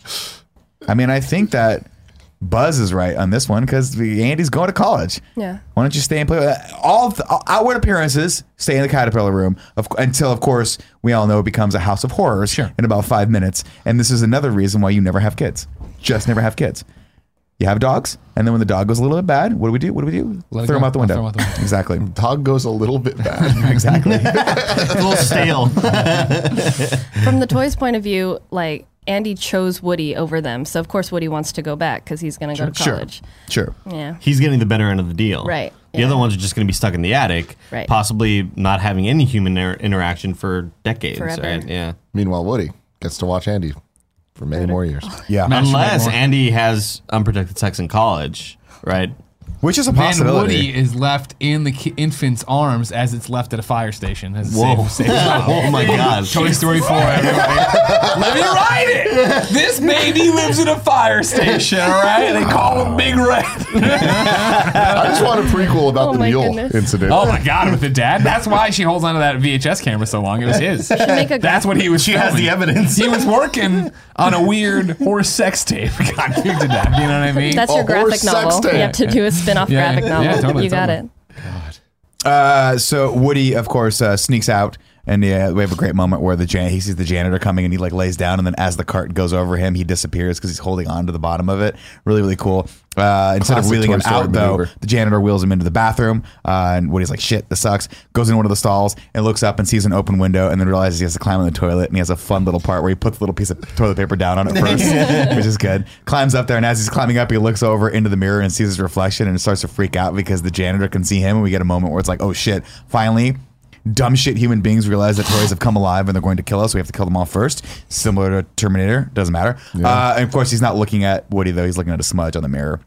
I mean, I think that Buzz is right on this one because Andy's going to college. Yeah. Why don't you stay and play? With uh, all the all outward appearances stay in the caterpillar room of, until, of course, we all know it becomes a house of horrors Sure. in about five minutes. And this is another reason why you never have kids. Just never have kids. You have dogs, and then when the dog goes a little bit bad, what do we do? What do we do? Let throw go. him out the window. throw out the window. Exactly. Dog goes a little bit bad. exactly. a little stale. From the toys' point of view, like Andy chose Woody over them, so of course Woody wants to go back because he's going to go to college. Sure. Yeah. He's getting the better end of the deal. Right, The yeah. other ones are just going to be stuck in the attic, Right. possibly not having any human inter- interaction for decades. Forever. Right? Yeah. Meanwhile, Woody gets to watch Andy for many more years. Yeah. Unless. Andy has unprotected sex in college, right? Which is a Then possibility. Woody is left in the ki- infant's arms as it's left at a fire station. As a Whoa. safe, safe job. oh my god. Toy Story 4, everybody. Let me write it. This baby lives in a fire station, all right? They call him Big Red. I just want a prequel about Oh the my mule goodness. incident. Oh my God, with the dad. That's why she holds onto that VHS camera so long. It was his. make a- That's what he was She has filming. the evidence. He was working on a weird horse sex tape. Got kicked to death. You know what I mean? That's A your graphic horse sex novel. tape. You have to do a spin-off Yeah, graphic yeah, novel. yeah, totally, you got totally. it. Uh, so Woody, of course, uh, sneaks out, and yeah, we have a great moment where the jan- he sees the janitor coming, and he like lays down, and then as the cart goes over him, he disappears because he's holding on to the bottom of it. Really, really cool. Uh, instead of wheeling him out, though, maneuver. the janitor wheels him into the bathroom, uh, and Woody's like, "Shit, this sucks." Goes in one of the stalls and looks up and sees an open window, and then realizes he has to climb on the toilet, and he has a fun little part where he puts a little piece of toilet paper down on it first, which is good. Climbs up there, and as he's climbing up, he looks over into the mirror and sees his reflection, and starts to freak out because the janitor can see him, and we get a moment where it's like, "Oh shit!" Finally, dumb shit human beings realize that toys have come alive and they're going to kill us. We have to kill them all first. Similar to Terminator, doesn't matter. Uh, and of course, he's not looking at Woody though; he's looking at a smudge on the mirror.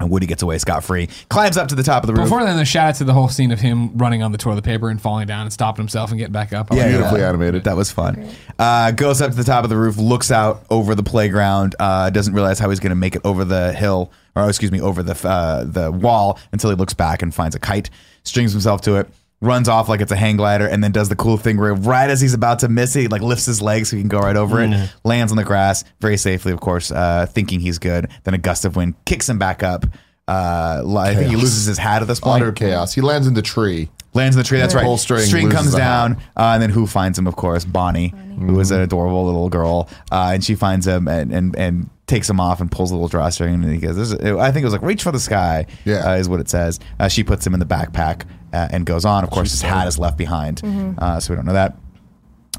And Woody gets away scot free, climbs up to the top of the roof. Before then, the shout out to the whole scene of him running on the toilet paper and falling down and stopping himself and getting back up. I like that. Beautifully animated. That was fun. Uh, goes up to the top of the roof, looks out over the playground. Uh, doesn't realize how he's going to make it over the hill, or excuse me, over the uh, the wall until he looks back and finds a kite, strings himself to it, runs off like it's a hang glider, and then does the cool thing where right as he's about to miss it, he like lifts his legs so he can go right over it, lands on the grass very safely, of course, uh, thinking he's good. Then a gust of wind kicks him back up. Uh, I think he loses his hat at this point. Utter chaos. He lands in the tree. Lands in the tree. That's right. Pull string, string loses comes the down, uh, and then who finds him? Of course, Bonnie, who is an adorable little girl, uh, and she finds him and, and and takes him off and pulls a little drawstring, and he goes, this is, I think it was like reach for the sky. Yeah. uh, is what it says. Uh, she puts him in the backpack uh, and goes on. Of course, his hat is left behind, uh, so we don't know that.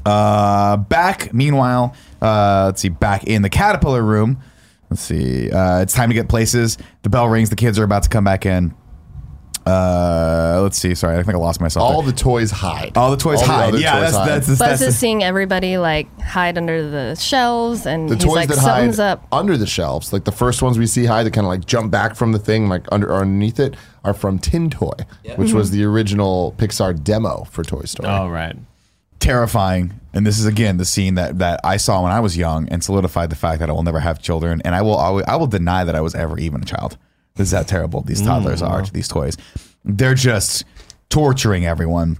Uh, back, meanwhile, uh, let's see, back in the caterpillar room. Let's see. Uh, it's time to get places. The bell rings. The kids are about to come back in. Uh, let's see. Sorry, I think I lost myself. All there. the toys hide. All the toys All hide. other yeah, toys that's, hide. that's, Buzz that's, is that's seeing everybody like hide under the shelves, and the he's toys like, that hide up." under the shelves, like the first ones we see hide, that kind of like jump back from the thing, like under or underneath it, are from Tin Toy, which was Mm-hmm. the original Pixar demo for Toy Story. Oh right. terrifying. And this is again the scene that that I saw when I was young and solidified the fact that I will never have children, and I will always, I will deny that I was ever even a child. This is how terrible these toddlers are to these toys. They're just torturing everyone.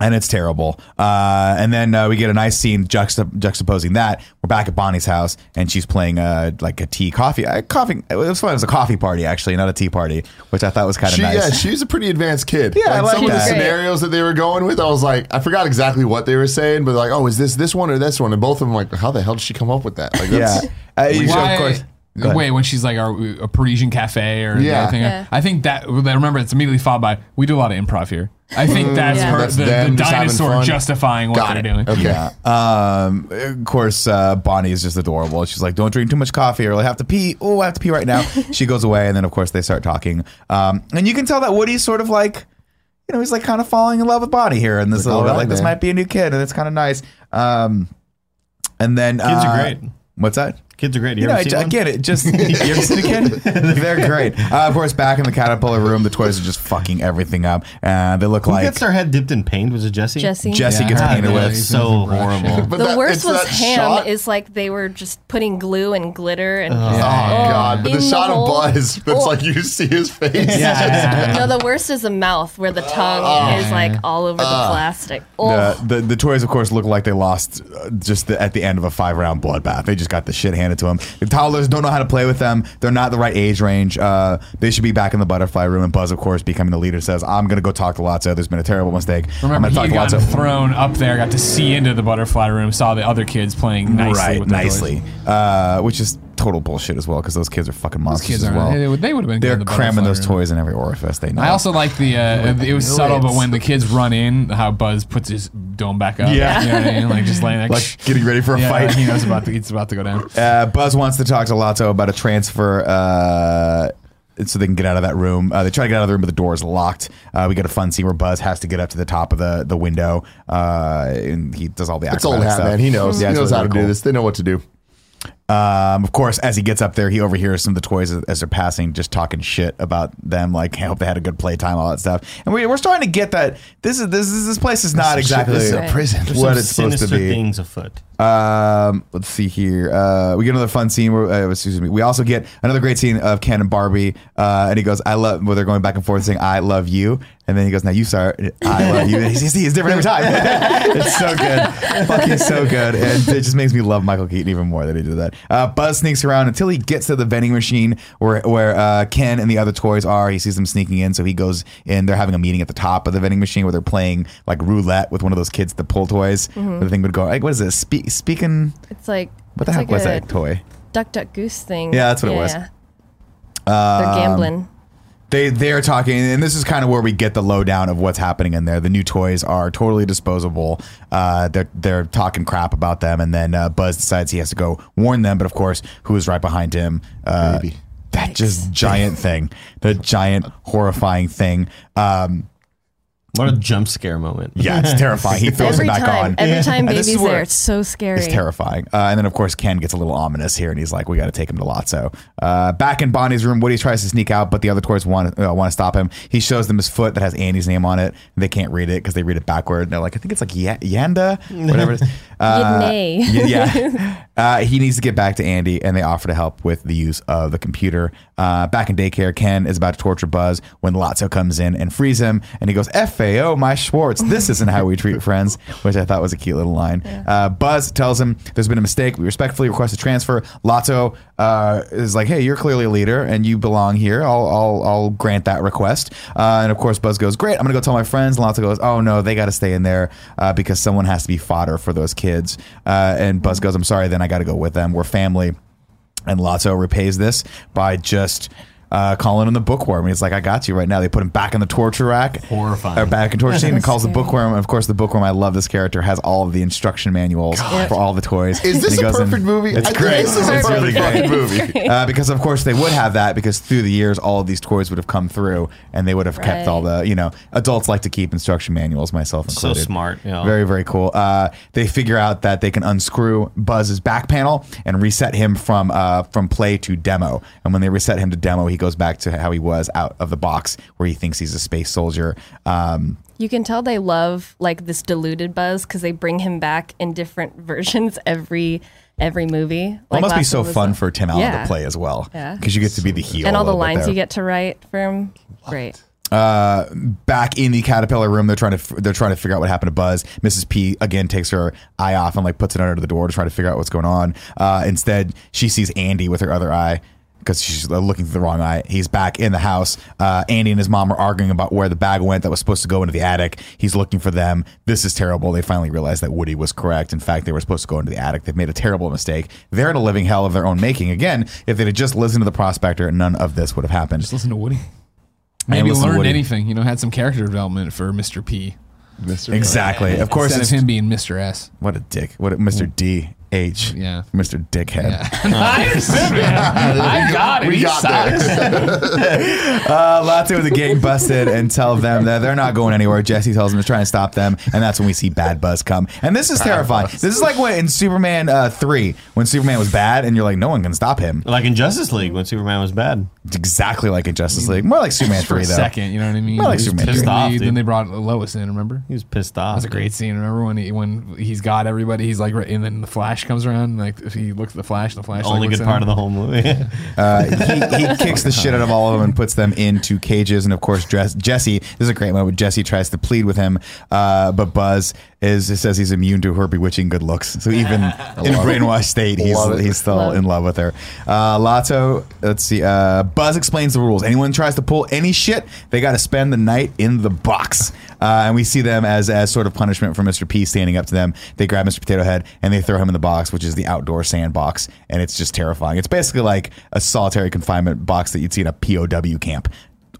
And it's terrible. Uh, and then uh, we get a nice scene juxta- juxtaposing that. We're back at Bonnie's house, and she's playing uh, like a tea coffee. Uh, coffee. It was fun. It was a coffee party actually, not a tea party, which I thought was kind of She, nice. yeah, she's a pretty advanced kid. Yeah, I like some of the that. scenarios that they were going with. I was like, I forgot exactly what they were saying, but like, oh, is this this one or this one? And both of them, like, how the hell did she come up with that? Like, yeah. that's, Uh, so Why- of course. Go ahead. When she's like our, a Parisian cafe or Yeah. anything, Yeah. I think that. I remember it's immediately followed by we do a lot of improv here. I think that's Yeah. her, That's the, them the just dinosaur fun. justifying what Got they're it. doing. Okay. Yeah. Um, of course, uh, Bonnie is just adorable. She's like, "Don't drink too much coffee, or I have to pee. Oh, I have to pee right now." she goes away, and then of course they start talking. Um, and you can tell that Woody's sort of like, you know, he's like kind of falling in love with Bonnie here, and this Like, little bit right, like this might be a new kid, and it's kind of nice. Um, and then Kids are uh, great. What's that? Kids are great. You, You know, ever I, seen I one? get it. Just you ever seen a kid? They're great. Uh, of course, back in the caterpillar room, the toys are just fucking everything up, and they look Who like gets their head dipped in paint? Was it Jesse? Jesse. Jesse Yeah, gets painted that. with. So horrible. But the that- worst was Ham. shot- Is like they were just putting glue and glitter and Oh, God! But in the the shot of hole. Buzz, that's Oh. like you see his face. Yeah. no, the worst is the mouth where the tongue Oh. is like all over the plastic. Oh, The, the the toys, of course, look like they lost uh, just the, at the end of a five round bloodbath. They just got the shit handed to them. The toddlers don't know how to play with them. They're not the right age range. Uh, they should be back in the butterfly room. And Buzz, of course, becoming the leader, says, "I'm going to go talk to Lotso. There's been a terrible mistake. Remember, I'm he going to talk got to Lotso." thrown up there, got to see into the butterfly room, saw the other kids playing nicely right, with toys. nicely, uh, which is total bullshit as well because those kids are fucking monsters Kids as are, well. they, would- they would have been. good They're in the cramming butterfly those room. toys in every orifice. They know. I also like the. Uh, it was subtle, but when the kids run in, how Buzz puts his dome back up. Yeah. you know what I mean? like just laying there, like getting ready for a yeah, fight. He knows about the, it's about to go down. Uh, Buzz wants to talk to Lotso about a transfer. Uh, so they can get out of that room. Uh, they try to get out of the room, but the door is locked. Uh, we get a fun scene where Buzz has to get up to the top of the, the window, uh, and he does all the It's old acrobatic hat, stuff. man. He knows. Yeah, he it's knows really how to cool. do this. They know what to do. Um, of course, as he gets up there, he overhears some of the toys as, as they're passing, just talking shit about them. Like, I hope they had a good playtime, all that stuff. And we, we're starting to get that this is this is this place is not exactly This is a prison. There's what it's supposed to be. things afoot. Um, let's see here. Uh, we get another fun scene. Where, uh, excuse me. We also get another great scene of Ken and Barbie. Uh, and he goes, "I love." Where they're going back and forth saying, "I love you," and then he goes, "Now you start. I love you." And he's, he's, different every time. it's so good, fucking so good, and it just makes me love Michael Keaton even more that he did that. Uh, Buzz sneaks around until he gets to the vending machine where where uh, Ken and the other toys are. He sees them sneaking in, so he goes in. They're having a meeting at the top of the vending machine where they're playing like roulette with one of those kids, the pull toys. Where the thing would go like, what is it? Speak, speaking. It's like What the heck like was that toy? Duck Duck Goose thing. Yeah, that's what it was. Yeah. They're gambling. They they are talking, and this is kind of where we get the lowdown of what's happening in there. The new toys are totally disposable. Uh, they're they're talking crap about them, and then uh, Buzz decides he has to go warn them. But of course, who is right behind him? Uh. That just giant thing, the giant horrifying thing. Um, What a jump scare moment. yeah, it's terrifying. He throws Every it back time, on. every time And this baby's there, it's so scary. It's terrifying. Uh, and then, of course, Ken gets a little ominous here, and he's like, "We got to take him to Lotso." Uh, back in Bonnie's room, Woody tries to sneak out, but the other toys want uh, want to stop him. He shows them his foot that has Andy's name on it. They can't read it because they read it backward. And they're like, "I think it's like y- Yanda, whatever." it is. Uh, Yidney. yeah, uh, he needs to get back to Andy, and they offer to help with the use of the computer. Uh, back in daycare, Ken is about to torture Buzz when Lotso comes in and frees him, and he goes, "FAO, my Schwartz, this isn't how we treat friends," which I thought was a cute little line. Uh, Buzz tells him there's been a mistake. We respectfully request a transfer. Lotso uh, is like, "Hey, you're clearly a leader, and you belong here. I'll I'll, I'll grant that request." Uh, and of course, Buzz goes, "Great, I'm gonna go tell my friends." And Lotso goes, "Oh no, they got to stay in there uh, because someone has to be fodder for those kids." Uh, and Buzz goes, "I'm sorry, then I got to go with them. We're family." And Lotso repays this by just uh, calling him the bookworm. He's like, I got you right now. They put him back in the torture rack. Horrifying. Or back in torture scene and calls the bookworm. And of course, the bookworm, I love this character, has all of the instruction manuals for all the toys. Is this he a goes in- perfect movie? It's I great. This is a It's really perfect great. fucking movie. Uh, because of course they would have that because through the years all of these toys would have come through and they would have kept all the you know adults like to keep instruction manuals myself included. So included smart. Yeah. very very cool uh, they figure out that they can unscrew buzz's back panel and reset him from uh, from play to demo and when they reset him to demo he goes back to how he was out of the box where he thinks he's a space soldier um, You can tell they love like this diluted buzz because they bring him back in different versions every every movie. it Like must be so fun the- for tim allen Yeah. to play as well Yeah. because you get to be the heel and all the lines you get to write for him. Great. uh, back in the caterpillar room they're trying to they're trying to figure out what happened to buzz mrs p again takes her eye off and like puts it under the door to try to figure out what's going on uh, instead she sees andy with her other eye because she's looking through the wrong eye. He's back in the house. Uh, Andy and his mom are arguing about where the bag went that was supposed to go into the attic. He's looking for them. This is terrible. They finally realize that Woody was correct. In fact, they were supposed to go into the attic. They've made a terrible mistake. They're in a living hell of their own making. Again, if they'd have just listened to the prospector, none of this would have happened. Just listen to Woody. Maybe listen learned anything. You know, had some character development for Mr. P. Mr. Exactly. Of course, Instead it's, of him being Mr. S. what a dick. What a, Mr. D H. Yeah. Mr. Dickhead. I understood, man. I got it. We He got sucks. Uh, Lotso with the gang busted and tell them that they're not going anywhere. Jesse tells them to try and stop them, and that's when we see Bad Buzz come. And this is terrifying. This is like when in Superman uh, three, when Superman was bad, and you're like, no one can stop him. Like in Justice League when Superman was bad. It's exactly like in Justice League. More like Superman For three a though. second, you know what I mean? More like He was Superman pissed three. off, Dude. Then they brought Lois in. Remember? He was pissed off. That's a great scene. Remember when he when he's got everybody? He's like, right, and then the Flash comes around. Like if he looks at the Flash, and the Flash Only like, good part of the whole movie. Uh, he, he kicks the shit out of all of them and puts them into cages. And of course, Dress, Jesse. This is a great moment. Jesse tries to plead with him, uh, but Buzz is says he's immune to her bewitching good looks. So even in a brainwashed state, he's Love it. he's still Love. in love with her. Uh, Lotso. Let's see. Uh, Buzz explains the rules. Anyone tries to pull any shit, they got to spend the night in the box. Uh, and we see them as as sort of punishment for Mr. P standing up to them. They grab Mr. Potato Head and they throw him in the box, which is the outdoor sandbox, and it's just terrifying. It's basically like a solitary confinement box that you'd see in a POW camp.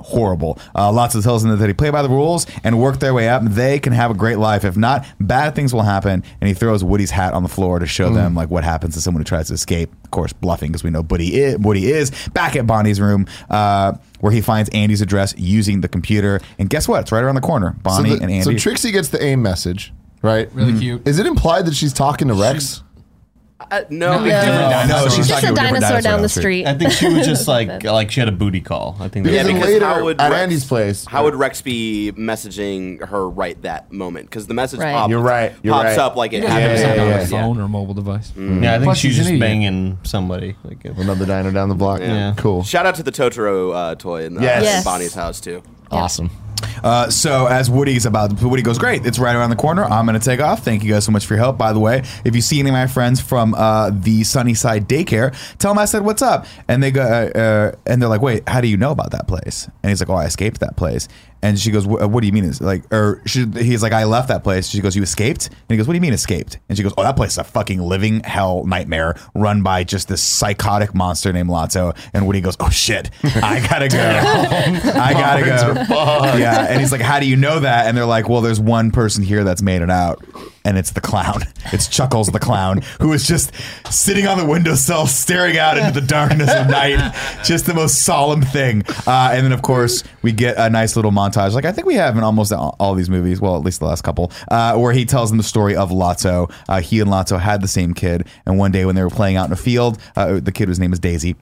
Horrible. Uh, Lotso tells them that they play by the rules and work their way up. They can have a great life. If not, bad things will happen. And he throws Woody's hat on the floor to show them like what happens to someone who tries to escape. Of course, bluffing because we know Woody is, Woody is back at Bonnie's room. Uh, where he finds Andy's address using the computer, and guess what? It's right around the corner. Bonnie so, the- and Andy. so Trixie gets the AIM message, right? Really cute. Is it implied that she's talking to Rex? Uh, no, No, because- No, she's Just a about dinosaur down the street. street. I think she was just like like she had a booty call. I think. Because Yeah, that's then because later how would at Rex- Andy's place, How would Rex be messaging her right that moment? Because the message Right. pops, You're right, you're pops right. up like it Yeah, happens. yeah, on yeah, a yeah. phone or a mobile device. yeah, I think Plus, she's he's just idiot. banging somebody. Like, another diner down the block. Yeah. Cool. Shout out to the Totoro uh, toy in, the, Yes. in Yes. Bonnie's house too. Awesome. Uh, so as Woody's about, Woody goes, great, it's right around the corner. I'm going to take off. Thank you guys so much for your help. By the way, if you see any of my friends from uh, the Sunnyside Daycare, tell them I said what's up. And they go, uh, uh, and they're like, wait, how do you know about that place? And he's like, oh, I escaped that place. And she goes, uh, what do you mean? It's like, or she, he's like, I left that place. She goes, you escaped? And he goes, what do you mean escaped? And she goes, oh, that place is a fucking living hell nightmare run by just this psychotic monster named Lotso. And Woody goes, oh shit, I gotta go. I gotta go. Yeah, and he's like, "How do you know that?" And they're like, "Well, there's one person here that's made it out, and it's the clown. It's Chuckles the clown, who is just sitting on the windowsill, staring out into the darkness of night. Just the most solemn thing." Uh, and then, of course, we get a nice little montage, like I think we have in almost all all these movies. Well, at least the last couple, uh, where he tells them the story of Lotso. Uh, he and Lotso had the same kid, and one day when they were playing out in a field, uh, the kid whose name is Daisy.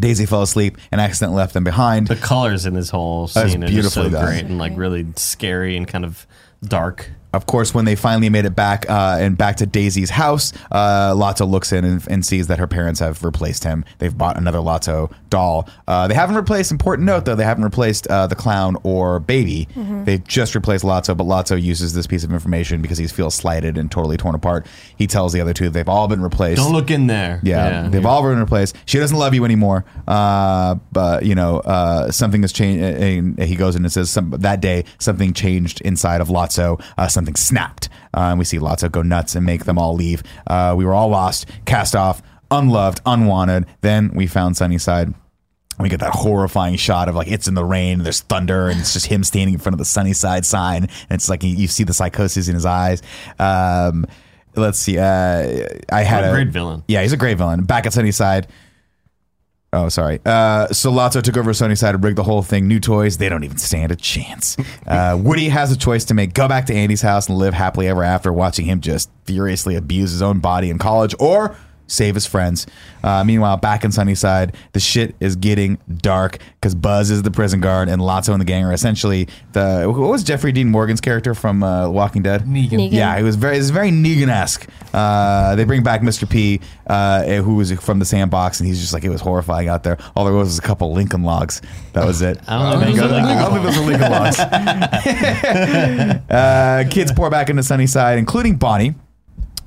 Daisy fell asleep and accidentally left them behind. the colors in this whole scene are so done. great and like really scary and kind of dark. Of course, when they finally made it back uh, and back to Daisy's house, uh, Lotso looks in and, and sees that her parents have replaced him. They've bought another Lotso doll. Uh, they haven't replaced. Important note though, they haven't replaced uh, the clown or baby. They've just replaced Lotso. But Lotso uses this piece of information because he feels slighted and totally torn apart. He tells the other two they've all been replaced. Don't look in there. Yeah, they've all been replaced. She doesn't love you anymore. Uh, but you know, uh, something has changed. And he goes in and says, some, "That day, something changed inside of Lotso. Uh, something snapped." Uh, and we see Lotso go nuts and make them all leave. Uh, we were all lost, cast off, unloved, unwanted. Then we found Sunnyside. We get that horrifying shot of like it's in the rain, there's thunder, and it's just him standing in front of the Sunnyside sign, and it's like you, you see the psychosis in his eyes. Um, let's see. Uh, I had What a great villain. Yeah, he's a great villain. Back at Sunnyside. Oh, sorry. Uh, took over Sunnyside and rigged the whole thing. New toys, they don't even stand a chance. Uh, Woody has a choice to make go back to Andy's house and live happily ever after, watching him just furiously abuse his own body in college, or save his friends. Uh, meanwhile, back in Sunnyside, the shit is getting dark because Buzz is the prison guard and Lotso and the gang are essentially the. What was Jeffrey Dean Morgan's character from uh, Walking Dead? Negan. Negan. Yeah, it was very, it was very Negan-esque. Uh, they bring back Mr. P, uh, who was from the sandbox, and he's just like, it was horrifying out there. All there was was a couple Lincoln logs. That was it. I don't know if those are I don't think those are Lincoln logs. uh, kids pour back into Sunnyside, including Bonnie.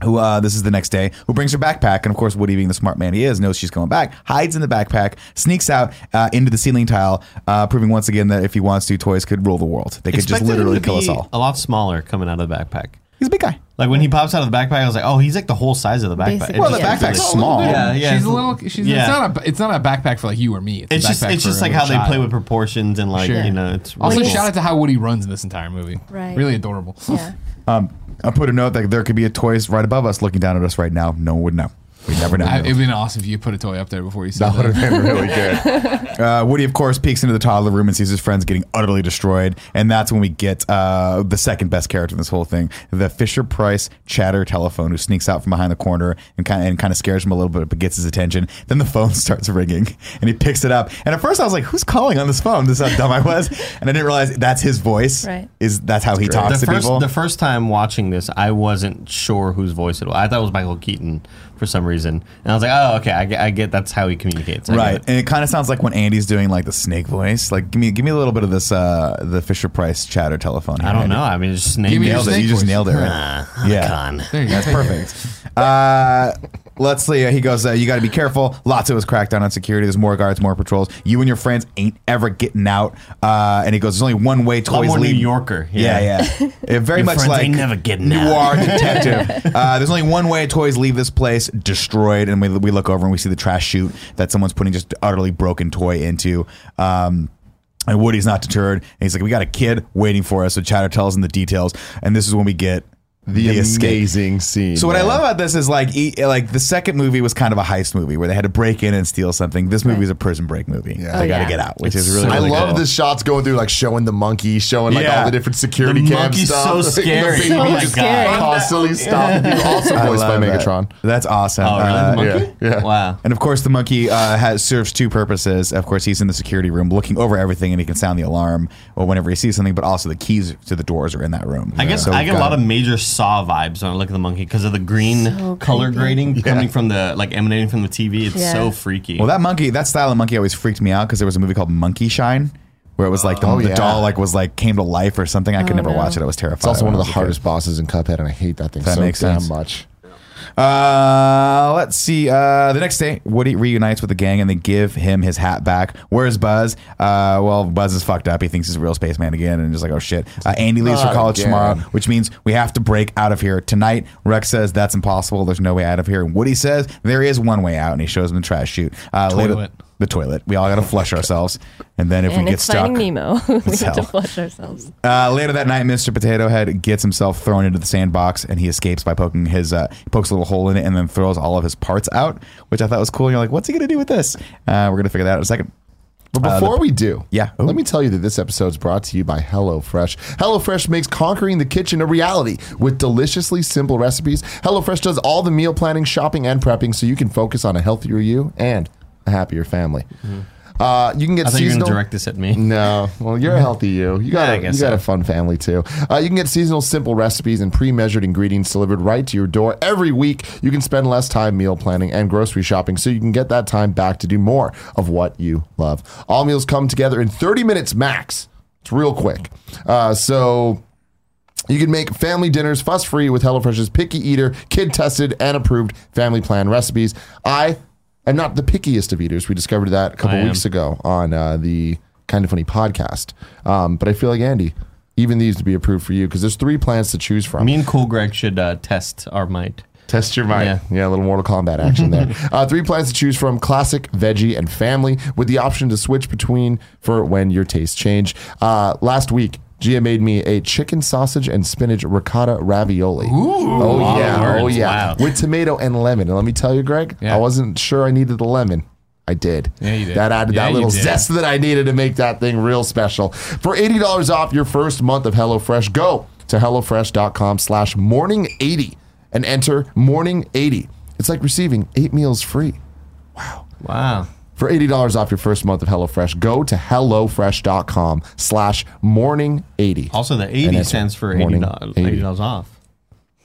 Who uh, this is the next day? Who brings her backpack? And of course, Woody, being the smart man he is, knows she's going back. Hides in the backpack, sneaks out uh, into the ceiling tile, uh, proving once again that if he wants to, toys could rule the world. They could just Expected him literally to kill us be all. A lot smaller coming out of the backpack. He's a big guy. Like when he pops out of the backpack, I was like, oh, he's like the whole size of the backpack. Basically, Well, the just- backpack's It's small. Yeah, yeah. She's a little. She's. Yeah. It's not a. It's not a backpack for like you or me. It's, It's a just it's for just a like little how they play child. with proportions and like Sure. you know it's Also, really shout out to how Woody runs in this entire movie. Right. Really adorable. Yeah. Um, I put a note that there could be a toys right above us looking down at us right now. No one would know. We never know. I, it'd been awesome if you put a toy up there before you said That would have been really good. Uh, Woody, of course, peeks into the toddler room and sees his friends getting utterly destroyed, and that's when we get uh, the second best character in this whole thing, the Fisher Price chatter telephone, who sneaks out from behind the corner and kind of and kind of scares him a little bit, but gets his attention. Then the phone starts ringing, and he picks it up. And at first, I was like, "Who's calling on this phone?" This is how dumb I was, and I didn't realize that's his voice. Right. Is that's how he the talks to first people? the first time watching this, I wasn't sure whose voice it was. I thought it was Michael Keaton for some reason, and I was like, oh, okay, I get, I get that's how he communicates. I Right, it. and it kind of sounds like when Andy's doing like the snake voice. Like, give me, give me a little bit of this, uh, the Fisher Price chatter telephone. I don't Andy. know. I mean, it's just name Give me your Nailed it. snake You just voice. nailed it. Right? Ah, Yeah. con. There you go. That's perfect. Uh, let's see. He goes, uh, You got to be careful. Lots of us cracked down on security. There's more guards, more patrols. You and your friends ain't ever getting out. Uh, and he goes, There's only one way A lot toys more New leave. Yorker. Yeah, yeah. It very much friends like ain't never getting noir detective. Uh, there's only one way toys leave this place destroyed, and we, we look over and we see the trash chute that someone's putting just utterly broken toy into. Um, and Woody's not deterred, and he's like, "We got a kid waiting for us." So Chatter tells him the details, and this is when we get the, The escape. scene. So what I love about this is like e- like the second movie was kind of a heist movie where they had to break in and steal something. This movie is a prison break movie. Yeah. They Oh, got to yeah. get out, which It's is really, so I love cool. the shots going through, like showing the monkey, showing like Yeah. all the different security The cam stuff. so The scary. baby Oh my just God. constantly stopping people. Also voiced by love that. Megatron. That's awesome. Oh, really? Uh, the monkey? yeah, yeah. Wow. And of course, the monkey uh, has serves two purposes. Of course, he's in the security room looking over everything, and he can sound the alarm or whenever he sees something. But also, the keys to the doors are in that room. I guess So I get a lot of major Saw vibes when I look at the monkey because of the green So color creepy. grading coming from the like emanating from the TV. It's Yeah. so freaky. Well, that monkey, that style of monkey, always freaked me out because there was a movie called Monkey Shine. Where it was like the, Oh, the yeah. doll like was like came to life or something. I could Oh, never no. watch it. I was terrified. It's also one of the was a kid. hardest bosses in Cuphead, and I hate that thing That so makes damn sense. much. Uh, let's see. Uh, the next day, Woody reunites with the gang and they give him his hat back. Where's Buzz? Uh, well, Buzz is fucked up. He thinks he's a real spaceman again and just like, oh shit. Uh, Andy leaves for college again. tomorrow, which means we have to break out of here tonight. Rex says that's impossible. There's no way out of here. And Woody says there is one way out, and he shows him the trash chute. Uh, Toilet. The toilet. We all got to flush ourselves, and then if and we get it's stuck, Nemo. we It's have to flush ourselves. uh, later that night, Mr. Potato Head gets himself thrown into the sandbox, and he escapes by poking his uh, pokes a little hole in it, and then throws all of his parts out, which I thought was cool. And you're like, what's he gonna do with this? Uh, we're gonna figure that out in a second. But Uh, before the- we do, Yeah. Ooh. let me tell you that this episode is brought to you by HelloFresh. HelloFresh makes conquering the kitchen a reality with deliciously simple recipes. HelloFresh does all the meal planning, shopping, and prepping so you can focus on a healthier you and a happier family. Uh, you can get I thought you were going seasonal. to direct this at me. No, well, you're a healthy you. You got Yeah, a, you guess got so. a fun family too. Uh, you can get seasonal simple recipes and pre-measured ingredients delivered right to your door every week. You can spend less time meal planning and grocery shopping, so you can get that time back to do more of what you love. All meals come together in 30 minutes max. It's real quick. Uh, so. You can make family dinners fuss free with HelloFresh's picky eater, kid tested, and approved family plan recipes. I am not the pickiest of eaters. We discovered that a couple I am. weeks ago on uh, the Kind of Funny podcast. Um, but I feel like Andy, even these to be approved for you because there's three plans to choose from. Me and Cool Greg should uh, test our might. Test your might. Yeah. Yeah. a little Mortal Kombat action there. uh, three plans to choose from classic, veggie, and family with the option to switch between for when your tastes change. Uh, last week, Gia made me a chicken sausage and spinach ricotta ravioli. oh, lot of yeah. Oh, yeah. Wow. With tomato and lemon. And let me tell you, Greg, Yeah. I wasn't sure I needed the lemon. I did. Yeah, you did. That added Yeah, that little zest that I needed to make that thing real special. For $80 off your first month of HelloFresh, go to HelloFresh.com slash morning80 and enter morning80. It's like receiving eight meals free. Wow. Wow. For $80 off your first month of HelloFresh, go to HelloFresh.com slash morning80. Also, the 80 enter cents for morning 80, 80. $80 off.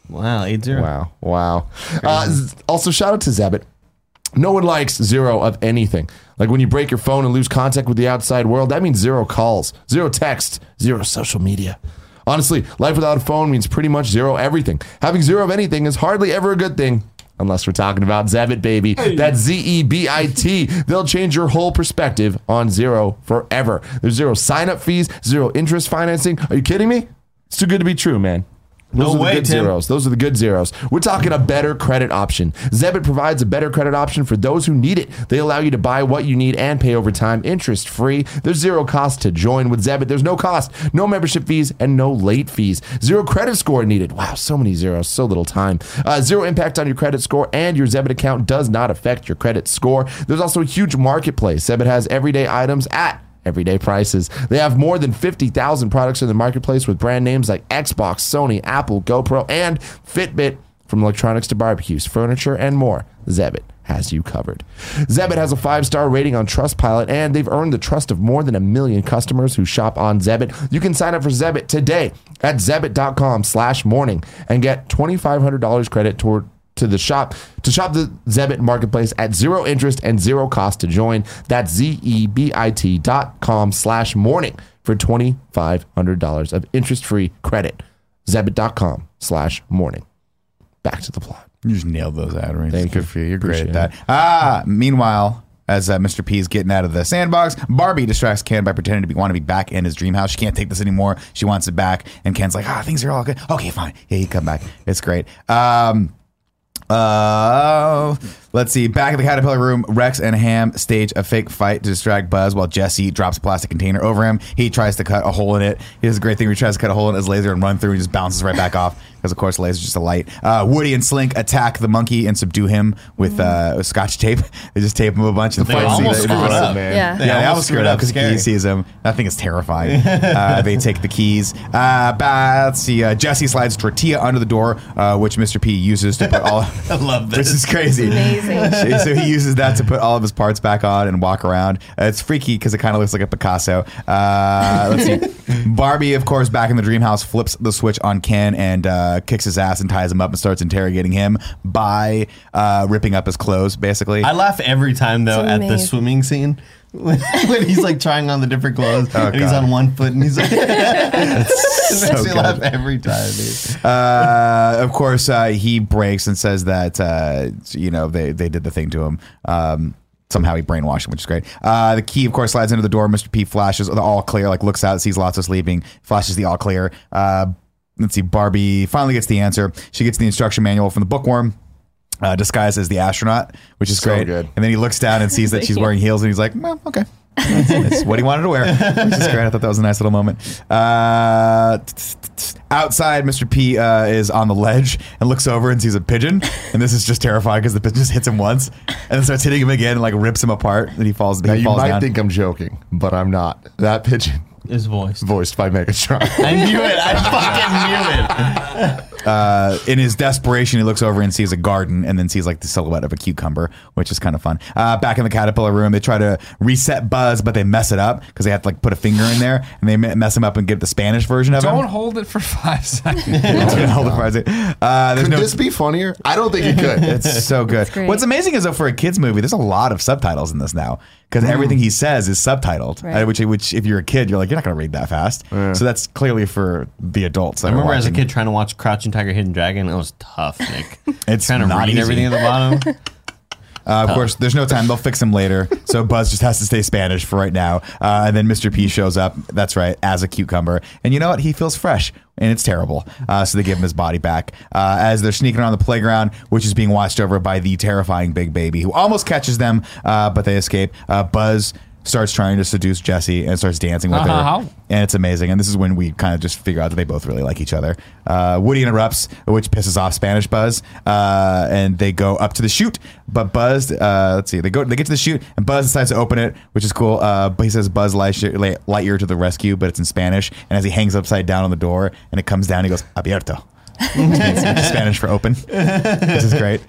Wow, 80. Wow. Wow. Uh, z- also, shout out to Zebit. No one likes zero of anything. Like when you break your phone and lose contact with the outside world, that means zero calls, zero text, zero social media. Honestly, life without a phone means pretty much zero everything. Having zero of anything is hardly ever a good thing. Unless we're talking about Zebit, baby. That's Z E B I T. They'll change your whole perspective on zero forever. There's zero sign up fees, zero interest financing. Are you kidding me? It's too good to be true, man. Those No are the way, good Tim. zeros. Those are the good zeros. We're talking a better credit option. Zebit provides a better credit option for those who need it. They allow you to buy what you need and pay over time, interest free. There's zero cost to join with Zebit. There's no cost, no membership fees, and no late fees. Zero credit score needed. Wow, so many zeros, so little time. Uh, zero impact on your credit score, and your Zebit account does not affect your credit score. There's also a huge marketplace. Zebit has everyday items at everyday prices. They have more than 50,000 products in the marketplace with brand names like Xbox, Sony, Apple, GoPro, and Fitbit. From electronics to barbecues, furniture, and more, Zebit has you covered. Zebit has a five star rating on Trustpilot, and they've earned the trust of more than a million customers who shop on Zebit. You can sign up for Zebit today at zebit.com slash morning and get $2,500 credit toward to the shop to shop the Zebit marketplace at zero interest and zero cost to join. That's Z E B I T dot com slash morning for twenty five hundred dollars of interest free credit. Zebit.com slash morning. Back to the plot. You just nailed those ad reads. Thank Good you. for you. You're great Appreciate at that. Ah, meanwhile, as uh, Mr. P is getting out of the sandbox, Barbie distracts Ken by pretending to be want to be back in his dream house. She can't take this anymore. She wants it back, and Ken's like, "Ah, things are all good. Okay, fine. Yeah, you come back. It's great." Um, uh, Let's see. Back in the caterpillar room, Rex and Ham stage a fake fight to distract Buzz while Jesse drops a plastic container over him. He tries to cut a hole in it. He does a great thing where he tries to cut a hole in his laser and run through and just bounces right back off. Because, of course, the laser's just a light. Uh, Woody and Slink attack the monkey and subdue him with, uh, with scotch tape. They just tape him a bunch. And They fight almost scene- screwed up. man. Yeah. yeah, they almost screwed up because he sees him. That thing is terrifying. uh, they take the keys. Uh, bah, let's see. Uh, Jesse slides tortilla under the door, uh, which Mr. P uses to put all. I love This this. is crazy. Amazing. so he uses that to put all of his parts back on and walk around. Uh, it's freaky because it kind of looks like a Picasso. Uh, let's see. Barbie, of course, back in the dream house, flips the switch on Ken and uh, kicks his ass and ties him up and starts interrogating him by uh, ripping up his clothes, basically. I laugh every time though at the amazing. swimming scene when he's like trying on the different clothes and he's Oh, God. on one foot and he's like it so makes me good. laugh every time, dude. uh, of course, uh, he breaks and says that uh, you know they they did the thing to him. Um, somehow he brainwashed him, which is great. Uh, the key, of course, slides into the door. Mr. P flashes the all clear, like looks out, sees Lotso sleeping, flashes the all clear. Uh, let's see, Barbie finally gets the answer. She gets the instruction manual from the bookworm. Uh, disguised as the astronaut, which is So great. good. And then he looks down and sees that she's wearing heels, and he's like, "Well, okay." That's, that's what he wanted to wear, which is great. I thought that was a nice little moment. Uh, outside, Mr. P uh, is on the ledge and looks over and sees a pigeon, and this is just terrifying because the pigeon just hits him once and then starts hitting him again and like rips him apart, and he falls. Now he you might down. think I'm joking, but I'm not. That pigeon, His voice. voiced by Megatron. I knew it. I fucking knew it. uh, in his desperation, he looks over and sees a garden, and then sees like the silhouette of a cucumber, which is kind of fun. Uh, back in the caterpillar room, they try to reset Buzz, but they mess it up because they have to like put a finger in there, and they mess him up and get the Spanish version of it. Don't him. hold it for five seconds. Don't Hold it for a second. Uh, there's Could no. this be funnier? I don't think it could. it's so good. great. What's amazing is though for a kids movie, there's a lot of subtitles in this now because everything he says is subtitled. Right. uh, which, which, if you're a kid, you're like, you're not going to read that fast. So that's clearly for the adults. I remember as a kid trying to watch Crouching Tiger, Hidden Dragon. It was tough, Nick. It's trying to not read easy. everything at the bottom. Uh, of course, there's no time. They'll fix him later. So Buzz just has to stay Spanish for right now. Uh, and then Mr. P shows up. That's right, as a cucumber. And you know what? He feels fresh, and it's terrible. Uh, so they give him his body back uh, as they're sneaking around the playground, which is being watched over by the terrifying Big Baby, who almost catches them, uh, but they escape. Uh, Buzz starts trying to seduce Jesse and starts dancing with Uh-huh. her. And it's amazing. And this is when we kind of just figure out that they both really like each other. Uh, Woody interrupts, which pisses off Spanish Buzz. Uh, and they go up to the chute. But Buzz, uh, let's see, they go, they get to the chute, and Buzz decides to open it, which is cool. Uh, but he says Buzz Lightyear, Lightyear to the rescue, but it's in Spanish. And as he hangs upside down on the door and it comes down, he goes, abierto. Which means which is Spanish for open. this is great.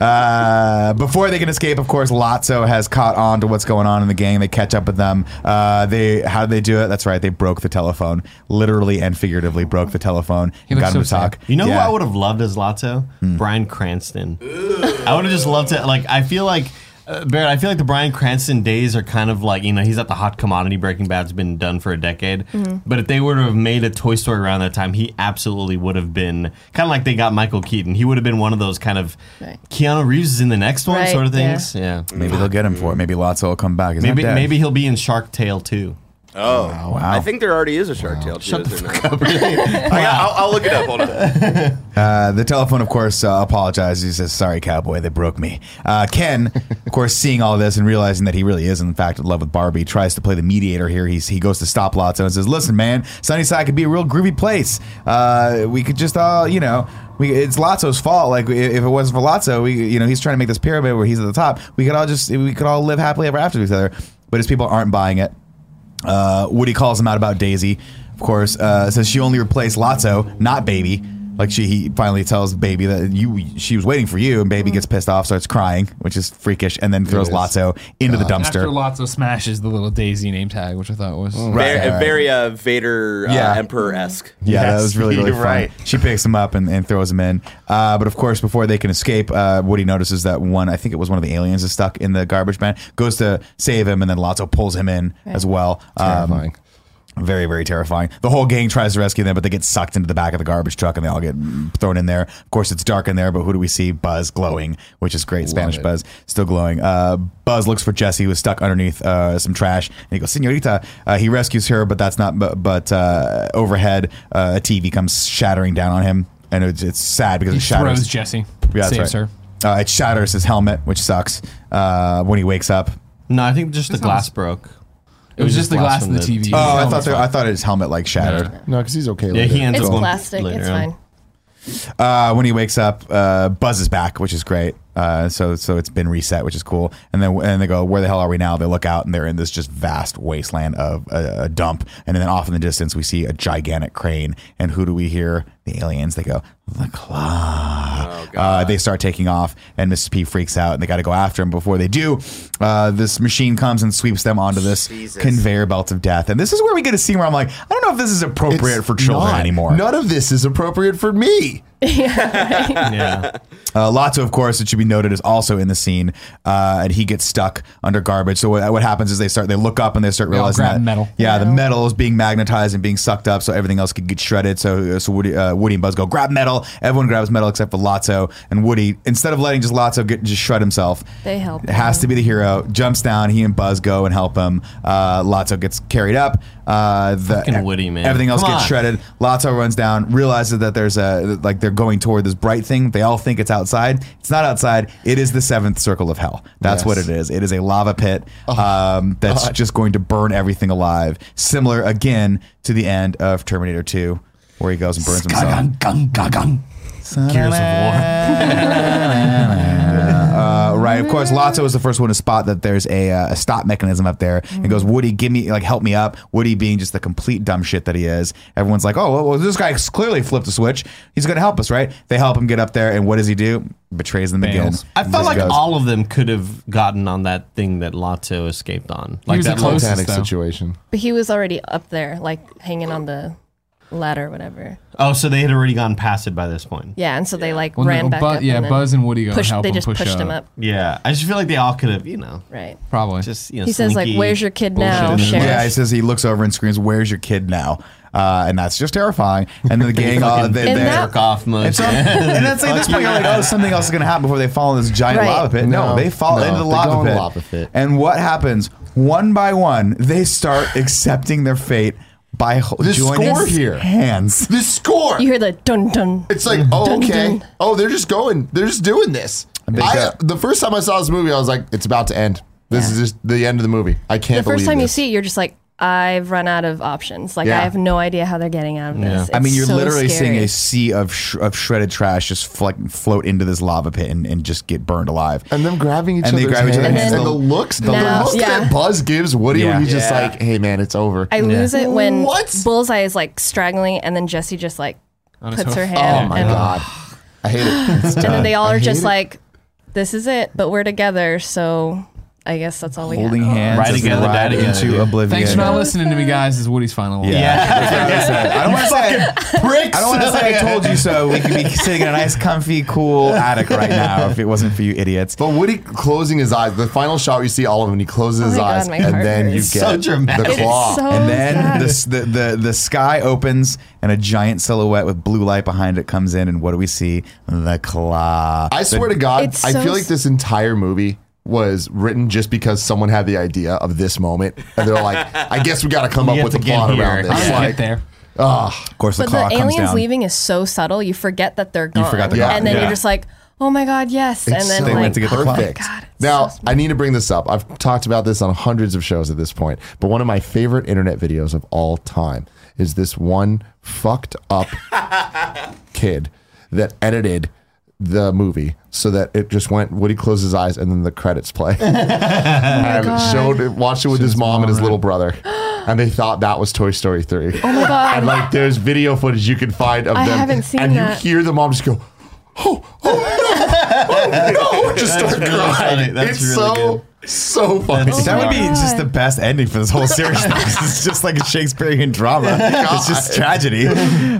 Uh, before they can escape, of course, Lotso has caught on to what's going on in the gang. They catch up with them. Uh, they how did they do it? That's right. They broke the telephone, literally and figuratively broke the telephone. He and looks got him so to talk. You know Yeah. who I would have loved as Lotso? Bryan Cranston. I would have just loved to like. I feel like. Uh, Barrett, I feel like the Bryan Cranston days are kind of like you know he's at the hot commodity. Breaking Bad's been done for a decade, but if they were to have made a Toy Story around that time, he absolutely would have been kind of like they got Michael Keaton. He would have been one of those kind of Right. Keanu Reeves is in the next one Right, sort of things. Yeah, Maybe they'll get him for it. Maybe Lotso will come back. He's maybe not dead. maybe he'll be in Shark Tale too. Oh, Wow. I think there already is a Shark Tale. Shut the fuck up. I'll, I'll look it up. Hold on. Uh, the telephone, of course, uh, apologizes. He says, "Sorry, cowboy, they broke me." Uh, Ken, of course, seeing all this and realizing that he really is, in fact, in love with Barbie, tries to play the mediator here. He's, he goes to stop Lotso and says, "Listen, man, Sunnyside could be a real groovy place. Uh, we could just all, you know." We, it's Lotso's fault. Like i- if it wasn't for Lotso, we, you know, he's trying to make this pyramid where he's at the top. We could all just, we could all live happily ever after with each other. But his people aren't buying it. Uh, Woody calls him out about Daisy. Of course, uh, says she only replaced Lotso, not Baby. Like she, he finally tells Baby that you, she was waiting for you, and Baby gets pissed off, starts crying, which is freakish, and then throws is. Lotso into the dumpster. After dumpster. Lotso smashes the little Daisy name tag, which I thought was Right, Very, right, right. very uh, Vader uh, Yeah. Emperor esque. Yeah, that Yes, was really really you're fun. right. She picks him up and, and throws him in. Uh, but of course, before they can escape, uh, Woody notices that one, I think it was one of the aliens, is stuck in the garbage man. Goes to save him, and then Lotso pulls him in as well. Um, Terrifying. Very, very terrifying. The whole gang tries to rescue them, but they get sucked into the back of the garbage truck and they all get thrown in there. Of course, it's dark in there, but who do we see? Buzz glowing, which is great. Spanish it. Buzz still glowing. Uh, Buzz looks for Jesse, who is stuck underneath uh, some trash, and he goes, "Senorita." Uh, he rescues her, but that's not. But, but uh, overhead, uh, a TV comes shattering down on him, and it's, it's sad because he it shatters. throws Jesse, Yeah, that's saves right. her. Uh, it shatters his helmet, which sucks. Uh, when he wakes up. No, I think just the glass sounds- broke. It was just the glass in the TV. Oh, I thought there, fine. I thought his helmet like shattered. No, because he's okay. Yeah, later. he ends It's up going plastic. later It's on. fine. Uh, when he wakes up, uh, Buzz is back, which is great. Uh, so so it's been reset, which is cool. And then and they go, where the hell are we now? They look out and they're in this just vast wasteland of a, a dump. And then off in the distance, we see a gigantic crane. And who do we hear? The aliens. They go, the claw. uh, they start taking off, and Mrs. P freaks out, and they got to go after him. Before they do, uh, this machine comes and sweeps them onto this Jesus. conveyor belt of death. And this is where we get a scene where I'm like, I don't know if this is appropriate It's for children not. anymore. None of this is appropriate for me. Yeah. Uh, Lotso, of course, it should be noted, is also in the scene, uh, and he gets stuck under garbage. So what, what happens is they start, they look up and they start realizing grab that metal. yeah, the Metal. metal is being magnetized and being sucked up, so everything else could get shredded. So so Woody, uh, Woody and Buzz go grab metal. Everyone grabs metal except for Lotso and Woody. Instead of letting just Lotso get just shred himself, They help It has him. to be the hero. Jumps down. He and Buzz go and help him. Uh, Lotso gets carried up. Uh, the, Fucking Woody, man. Everything else Come gets on. shredded. Lotso runs down, realizes that there's a like they're going toward this bright thing. They all think it's outside. It's not outside. It is the seventh circle of hell. That's Yes. what it is. It is a lava pit um, that's God. just going to burn everything alive. Similar again to the end of Terminator 2, where he goes and burns himself. Gears of War. Uh, right. Of course, Lotso is the first one to spot that there's a, uh, a stop mechanism up there and goes, Woody, give me, like, help me up. Woody being just the complete dumb shit that he is. Everyone's like, oh, well, well this guy clearly flipped a switch. He's going to help us, right? They help him get up there. And what does he do? Betrays them again. I felt like goes- all of them could have gotten on that thing that Lotso escaped on. Like was the that closest. Titanic though. situation. But he was already up there, like hanging on the ladder or whatever. Oh, so they had already gone past it by this point. Yeah, and so they like Well, ran no, back Bu- up. yeah, and then Buzz and Woody go and pushed, help They him just push pushed up. him up. Yeah, I just feel like they all could have, you know, Right. Probably. just you know. He says like, sneaky "Where's your kid bullshit now, in. Sheriff?" Yeah, he says he looks over and screams, "Where's your kid now?" Uh, and that's just terrifying. And then the gang, uh, Fucking they, And they that- jerk off mode. And, so, and that's like at this point, you're like, oh, something else is going to happen before they fall in this giant Right. lava pit. No, No, they fall no, into the they lava go in pit. the lava pit. And what happens? One by one, they start accepting their fate by ho- The joining score here. hands. The score. You hear the dun dun. It's like, oh, Dun, okay. dun. Oh, they're just going. They're just doing this. They I, go- the first time I saw this movie, I was like, it's about to end. This Yeah. is just the end of the movie. I can't The first believe time you this. see it, you're just like, I've run out of options. Like Yeah. I have no idea how they're getting out of Yeah. this. I mean, It's you're so literally seeing a sea of sh- of shredded trash just fl- float into this lava pit and, and just get burned alive. and them grabbing each And they other's grab each hands. other's and, hands. the looks, the Now- look yeah. that Buzz gives Woody Yeah. when he's just Yeah. like, hey, man, it's over. I lose it when What? Bullseye is like straggling, and then Jesse just like On his puts her hoof. hand. oh, my and, God. I hate it. And then they all I are hate just it. like, "This is it," but we're together, so I guess that's all we Holding have. hands, Ride as they together, die ride together, into dude. oblivion. Thanks for not listening to me, guys. This is Woody's final. line. Yeah, I don't want to say. Pricks. I don't want to say I told you so. We could be sitting in a nice, comfy, cool attic right now if it wasn't for you idiots. But Woody closing his eyes, the final shot, you see all of them, and he closes oh his my God, eyes, my and heart then you hurts. get So dramatic. the It's claw. so and then sad. the, s- the the the sky opens and a giant silhouette with blue light behind it comes in, and what do we see? The claw. I swear to God, It's I so feel like s- this entire movie was written just because someone had the idea of this moment, and they're like, "I guess we got to come We up have with to a get plot here. around this." did I Like, get there? of course, the But claw the comes aliens down. leaving is so subtle. You forget that they're gone. forgot they're gone. And then Yeah. you're just like, "Oh my god, yes!" It's and then so They like, went to get the claw. perfect. God, it's now, so I need to bring this up. I've talked about this on hundreds of shows at this point, but one of my favorite internet videos of all time is this one fucked up kid that edited the movie so that it just went Woody closes his eyes and then the credits play. and God. showed it, watched it with his mom and his little brother. And they thought that was Toy Story 3. oh my god, And like there's video footage you can find of I them. haven't seen and that. you hear the mom just go, oh, oh no, oh no, just That's start really crying. funny. That's it's really so so funny. that would be God. just the best ending for this whole series. it's just like a Shakespearean drama. It's just tragedy. Oh,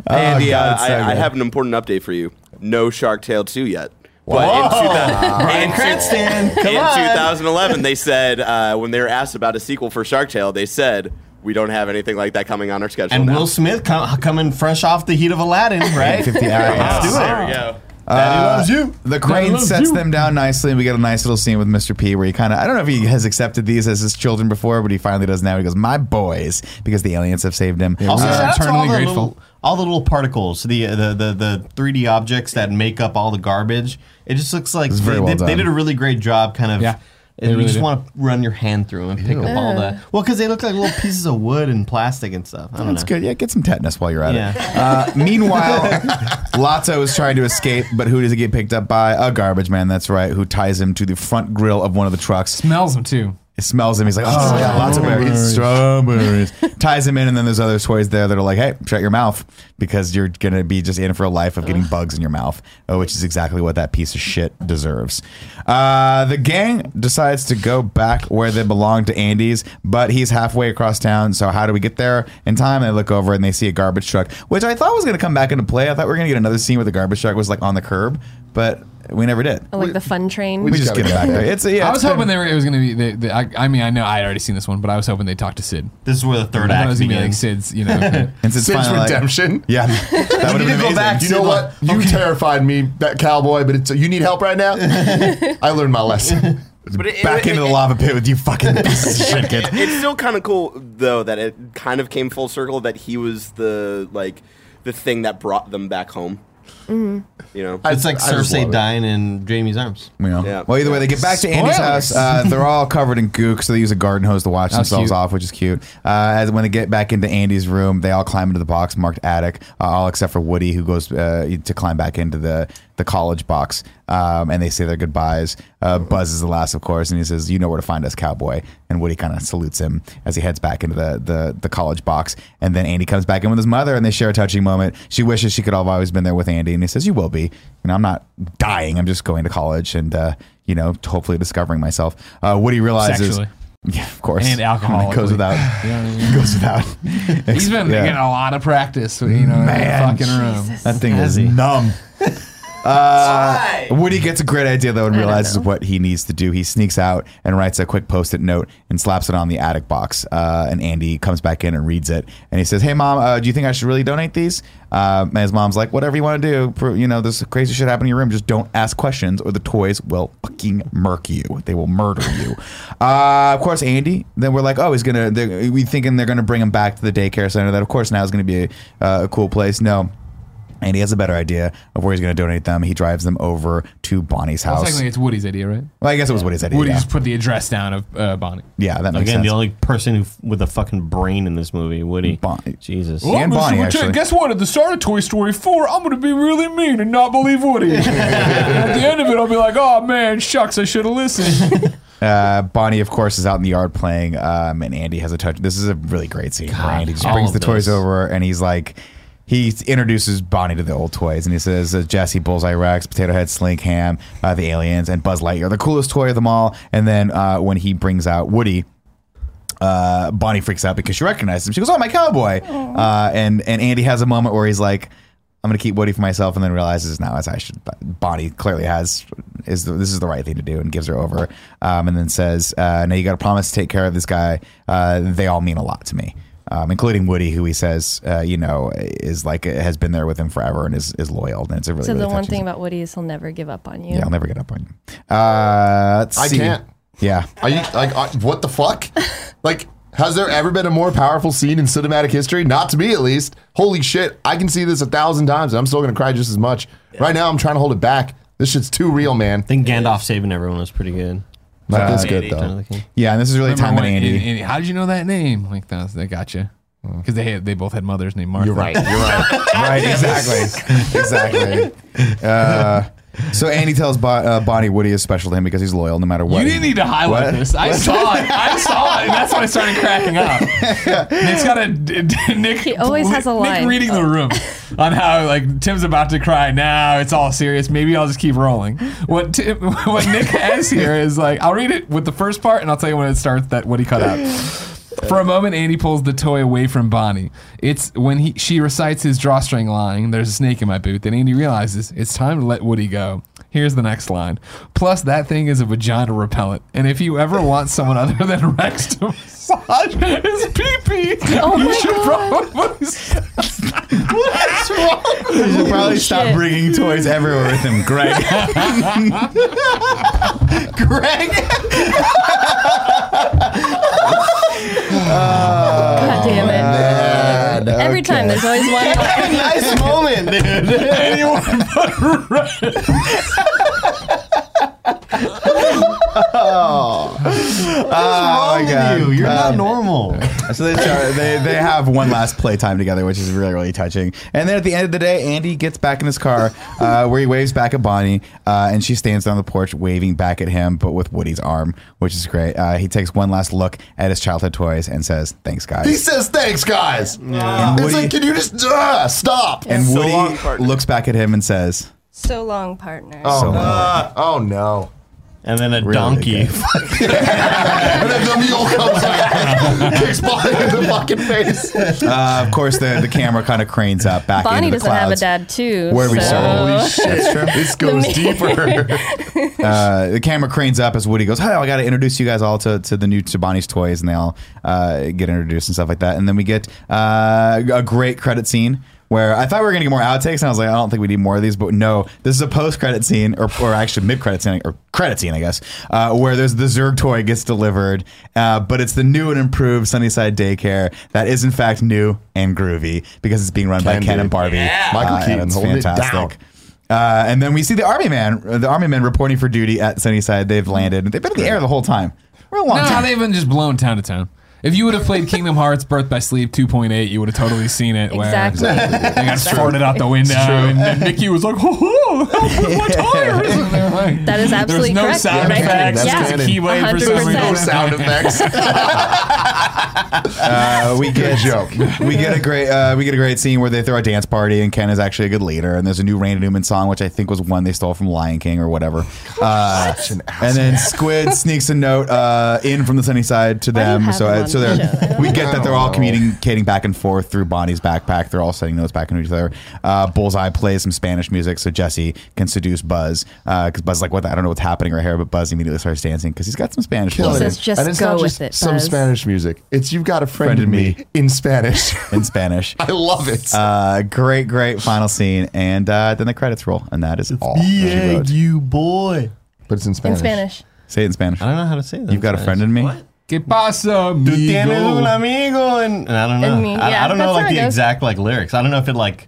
Andy, God, uh, so I, I have an important update for you. No Shark Tale 2 yet. But in, 2000, in, Cranston, come in on. 2011, they said, uh, when they were asked about a sequel for Shark Tale, they said, we don't have anything like that coming on our schedule And now. Will Smith com- coming fresh off the heat of Aladdin, right? 50 hours. Let's do it. There we go. Daddy loves you. The crane loves sets you. them down nicely, and we get a nice little scene with Mr. P where he kind of, I don't know if he has accepted these as his children before, but he finally does now. He goes, My boys, because the aliens have saved him. Also, we're shout out to eternally all the grateful. Little, all the little particles, the, the the the 3D objects that make up all the garbage. It just looks like very they, well they, they did a really great job. Kind of, Yeah, they you really just did. want to run your hand through them and pick up all the. Well, because they look like little pieces of wood and plastic and stuff. I don't That's know. good. Yeah, get some tetanus while you're at Yeah. it. Uh, meanwhile, Lotso is trying to escape, but who does he get picked up by? A garbage man, that's right, who ties him to the front grill of one of the trucks. Smells him, too. It smells him. He's like, oh, yeah, lots of berries. Strawberries. Ties him in, and then there's other toys there that are like, hey, shut your mouth because you're going to be just in for a life of getting bugs in your mouth, uh, which is exactly what that piece of shit deserves. Uh, the gang decides to go back where they belong to Andy's, but he's halfway across town. So, how do we get there in time? They look over and they see a garbage truck, which I thought was going to come back into play. I thought we were going to get another scene where the garbage truck was like on the curb, but we never did. Oh, like the fun train. We just get it back there. It's yeah. I was it's been- hoping they were. It was going to be. They, they, I, I mean, I know I had already seen this one, but I was hoping they would talk to Sid. This is where the third I thought it act was going to be like begins. Sid's. You know, and since Sid's finally, like- redemption. yeah, that would have been need to go amazing. back You know what? You terrified me, that cowboy. But it's you need help right now. I learned my lesson. But it, back it- into the it- lava pit with you fucking pieces of shit, kid. It's still kind of cool though that it kind of came full circle that he was the like the thing that brought them back home. You know, It's like I just love Cersei it. dying in Jaime's arms. You know? Yeah. Well, either way, they get back to Andy's house. Uh, they're all covered in gook, so they use a garden hose to wash That's themselves cute. off, which is cute. Uh, as when they get back into Andy's room, they all climb into the box marked attic, uh, all except for Woody, who goes uh, to climb back into the the college box. Um, and they say their goodbyes. Uh, Buzz is the last, of course, and he says, "You know where to find us, cowboy." And Woody kind of salutes him as he heads back into the, the the college box. And then Andy comes back in with his mother, and they share a touching moment. She wishes she could have always been there with Andy, and he says, "You will be." You know, I'm not dying. I'm just going to college and uh, you know, hopefully discovering myself. Uh, Woody realizes. Sexually. Yeah, of course. And alcoholically. It goes without. You know I mean? goes without. He's been Yeah. getting a lot of practice, you know, in Man. the fucking room. That thing is numb. Why? Woody gets a great idea though and realizes what he needs to do. He sneaks out and writes a quick post-it note and slaps it on the attic box. Uh, and Andy comes back in and reads it. And he says, "Hey mom, uh, do you think I should really donate these?" Um, and his mom's like, "Whatever you want to do. You know, this crazy shit happened in your room. Just don't ask questions, or the toys will fucking murk you. They will murder you." Uh, of course, Andy. Then we're like, "Oh, he's gonna." they're- We thinking they're gonna bring him back to the daycare center. That of course now is gonna be a, uh, a cool place. No. And he has a better idea of where he's going to donate them. He drives them over to Bonnie's house. Well, house. technically, it's Woody's idea, right? Well, I guess it was Woody's idea. said. Woody yeah. just put the address down of uh, Bonnie. yeah, that makes sense. Again, sense. the only person who, with a fucking brain in this movie, Woody. Bonnie. Jesus. Well, and Bonnie, actually. Guess what? At the start of Toy Story 4, I'm going to be really mean and not believe Woody. at the end of it, I'll be like, oh man, shucks, I should have listened. Uh, Bonnie, of course, is out in the yard playing, um, and Andy has a touch. This is a really great scene. where God, Andy just brings of the toys over, and he's like, he introduces Bonnie to the old toys, and he says, uh, Jesse, Bullseye Rex, Potato Head, Slink, Hamm, uh, the aliens, and Buzz Lightyear, the coolest toy of them all. And then uh, when he brings out Woody, uh, Bonnie freaks out because she recognizes him. She goes, "Oh, my cowboy!" Uh, and and Andy has a moment where he's like, "I'm going to keep Woody for myself," and then realizes now as I should. Bonnie clearly has is the, this is the right thing to do and gives her over, um, and then says, uh, "Now you got to promise to take care of this guy. Uh, they all mean a lot to me." Um, including Woody, who he says, uh, you know, is like has been there with him forever and is, is loyal. And it's a really, so really the one thing scene. about Woody is he'll never give up on you. yeah, I'll never get up on you. Uh, let's I see. can't. Yeah, Are you like uh, what the fuck? Like, has there ever been a more powerful scene in cinematic history? Not to me, at least. Holy shit! I can see this a thousand times, and I'm still gonna cry just as much. Right now, I'm trying to hold it back. This shit's too real, man. I think Gandalf saving everyone was pretty good. Not this Uh, good though. the King. yeah, and this is really Remember time and when- Andy. and- and how did you know that name? Like, that, that got you. Because they had, they both had mothers named Martha. You're right. You're right. right, exactly, exactly. Uh, so Andy tells Bo- uh, Bonnie Woody is special to him because he's loyal no matter what. You didn't need to highlight What? this. I saw it. I saw it. And that's when I started cracking up. Nick's got a Nick. He always has a Nick line. reading the room on how like Tim's about to cry. Now it's all serious. Maybe I'll just keep rolling. What Tim, what Nick has here is like I'll read it with the first part and I'll tell you when it starts that what he cut out. For a moment, Andy pulls the toy away from Bonnie. It's when he she recites his drawstring line. There's a snake in my boot. Then Andy realizes it's time to let Woody go. Here's the next line. Plus, that thing is a vagina repellent, and if you ever want someone other than Rex to massage his pee pee, Oh you my should God. probably. stop. what is You should probably stop shit. bringing toys everywhere with him, Greg. Greg. God damn it. Man, Every okay. time there's always one. like, nice moment, oh my god, dude. You're not normal. So they, start, they they have one last playtime together, which is really really touching. And then at the end of the day, Andy gets back in his car, uh, where he waves back at Bonnie, uh, and she stands on the porch waving back at him, but with Woody's arm, which is great. Uh, he takes one last look at his childhood toys and says, "Thanks, guys." He says thanks, guys. And It's Woody, like, can you just uh, stop? and So Woody long, looks back at him and says, so long, partner. Oh, So- no. oh no. And then a Really donkey. And then the mule comes out, kicks Bonnie in the fucking face. uh, "Of course, the the camera kind of cranes up back Bonnie into the class. Bonnie doesn't have a dad too. Where we so- saw. That's true. This goes deeper. uh, the camera cranes up as Woody goes, "Hey, I got to introduce you guys all to, to the new to Bonnie's toys," and they all uh, get introduced and stuff like that. And then we get uh, a great credit scene where I thought we were gonna get more outtakes, and I was like, I don't think we need more of these, but no, this is a post credit scene, or, or actually mid credit scene, or credit scene, I guess, uh, where there's the Zurg toy gets delivered, uh, but it's the new and improved Sunnyside Daycare that is in fact new and groovy because it's being run by Can Ken and Barbie. Michael Uh, Keaton holding it fantastic. Uh, and then we see the army man, the army men reporting for duty at Sunnyside. They've landed. And they've been in the air the whole time. We're a long No, time. they've been just blown town to town. If you would have played Kingdom Hearts Birth by Sleep 2.8, you would have totally seen it. Exactly. Where they got farted out the window, and then Nikki was like, "Oh, help with my tires!" And they're like, That is absolutely There's no correct. sound Right there. effects. That's Just a canon. keyblade for some reason. No sound effects. Uh, we get joke. We get a great. Uh, we get a great scene where they throw a dance party, and Ken is actually a good leader. And there's a new Randy Newman song, which I think was one they stole from Lion King or whatever. Uh, an and then Squid sneaks a note uh, in from the Sunnyside to Why do you them. So, them on so they're, show? I don't we get that they're all communicating back and forth through Bonnie's backpack. They're all sending notes back into each other. Uh, Bullseye plays some Spanish music so Jesse can seduce Buzz because Buzz is like, "What? The, I don't know what's happening right here." But Buzz immediately starts dancing because he's got some Spanish. Killing blood says, it. "Just and it's go not with just it, Some Buzz." Spanish music. It's you've got a friend, Friend in in me, me. in Spanish. in Spanish. I love it. Uh, great, great final scene, and uh, then the credits roll, and that is all. that she wrote. you boy. but it's in In Spanish. Spanish. Say it in Spanish. I don't know how to say that. You've got a friend in me. ¿Qué pasa, Tú tienes un amigo? amigo, and, and I don't know. Me, I, yeah, I don't know like the goes. exact like lyrics. I don't know if it like,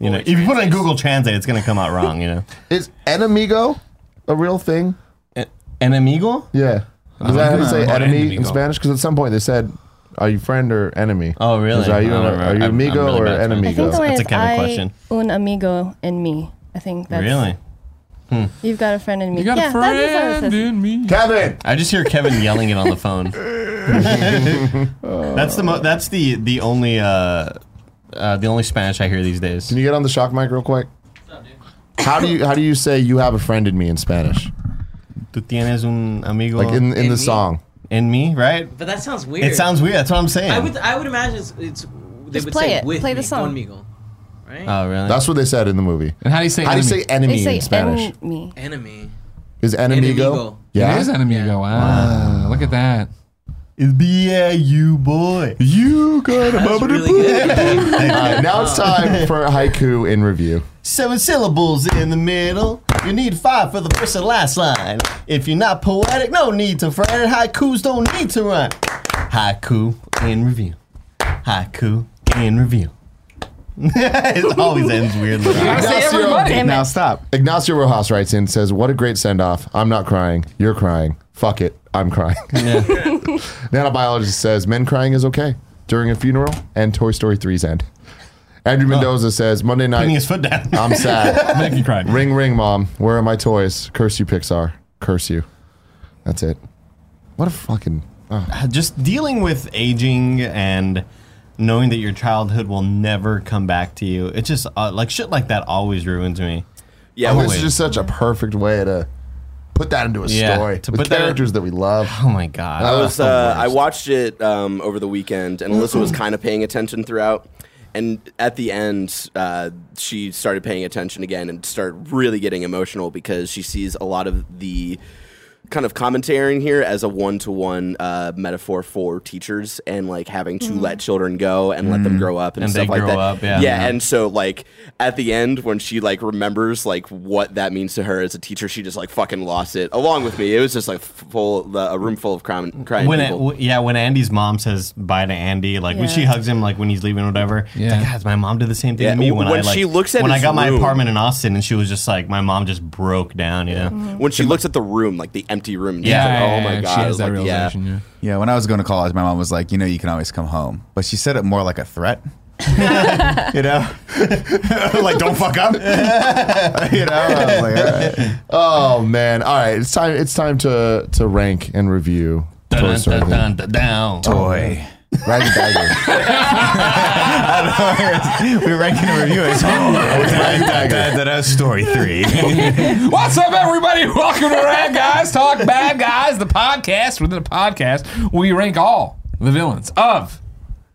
you know, if you put it in Google Translate, it's gonna come out wrong. You know, Is enemigo a real thing? an amigo. Yeah. Does that how you say Or enemy in. Spanish? Because at some point they said, "Are you friend or enemy?" Oh, really? Are you, I don't are remember. you I'm- I'm amigo really or bad at I think enemigo? the way That's a is Kevin I, question. un amigo and me. I think that's Really? You've got a friend in me. You got yeah, a that is how it friend in me. Kevin. I just hear Kevin yelling it on the phone. that's the mo- that's the the only uh, uh, the only Spanish I hear these days. Can you get on the shock mic real quick? How do you how do you say you have a friend in me in Spanish? Tú tienes un amigo Like in in In the me? song. in me, right? But that sounds weird. It sounds weird. That's what I'm saying. I would I would imagine it's, it's they Just would play say it. with Play the me, song. conmigo, right? oh, really? That's what they said in the movie. And how do you say How do you enemy? say enemy They say in Spanish? enemy. Enemy. Is enemigo? Enemigo. Yeah. It is enemigo. Wow. Look at that. It's B-A-U, boy. You got a That's moment really to good. All right, now it's time for haiku in review. Seven syllables in the middle. You need five for the first and last line. If you're not poetic, no need to fret. Haikus don't need to rhyme. Haiku in review. Haiku in review. it always ends weirdly. gotta say Ignacio- Now it. stop. Ignacio Rojas writes in says, "What a great send off. I'm not crying. You're crying. Fuck it. I'm crying." Yeah. Nanobiologist says, "Men crying is okay during a funeral and Toy Story 3's end." Andrew Mendoza says, "Monday Putting night. his foot down. I'm sad. Make you cry. ring ring, mom. Where are my toys? Curse you, Pixar. Curse you. That's it. What a fucking." oh. Just dealing with aging and knowing that your childhood will never come back to you. It just uh, like shit like that always ruins me. Yeah, Oh, well, this is just such a perfect way to put that into a Yeah, story to with put that- characters that we love. Oh my god. I was uh, I watched it um, over the weekend, and Alyssa was kind of paying attention throughout. And at the end, uh, she started paying attention again and started really getting emotional because she sees a lot of the kind of commentary here as a one-to-one uh, metaphor for teachers and like having to mm. let children go and let them mm. grow up and, And they stuff like grow that. up, yeah. yeah, Yeah. and so like at the end when she like remembers like what that means to her as a teacher, she just like fucking lost it. Along with me, it was just like full a room full of crying, crying when it, people. w- yeah, when Andy's mom says bye to Andy, like when she hugs him, like when he's leaving, or whatever. Yeah. Yeah, like, guys, my mom did the same thing Yeah, to me when, when I like, she looks at when I his got my apartment in Austin, and she was just like, my mom just broke down. You know, mm-hmm. when she looks at the room, like the empty room, and Yeah, like, Yeah, oh my yeah, god, She has that like, yeah. realization. Yeah. Yeah, when I was going to college, my mom was like, you know, you can always come home. But she said it more like a threat. you know? like, don't fuck up. you know? I was like, all right. Oh man! All right, it's time. It's time to to rank and review Toy Dun, Story. dun, dun, dun, down. Toy. Rag and Dagger. We're ranking and reviewing. Oh, that's story three. What's up, everybody? Welcome to Rad Guys Talk Bad Guys, the podcast within a podcast. We rank all the villains of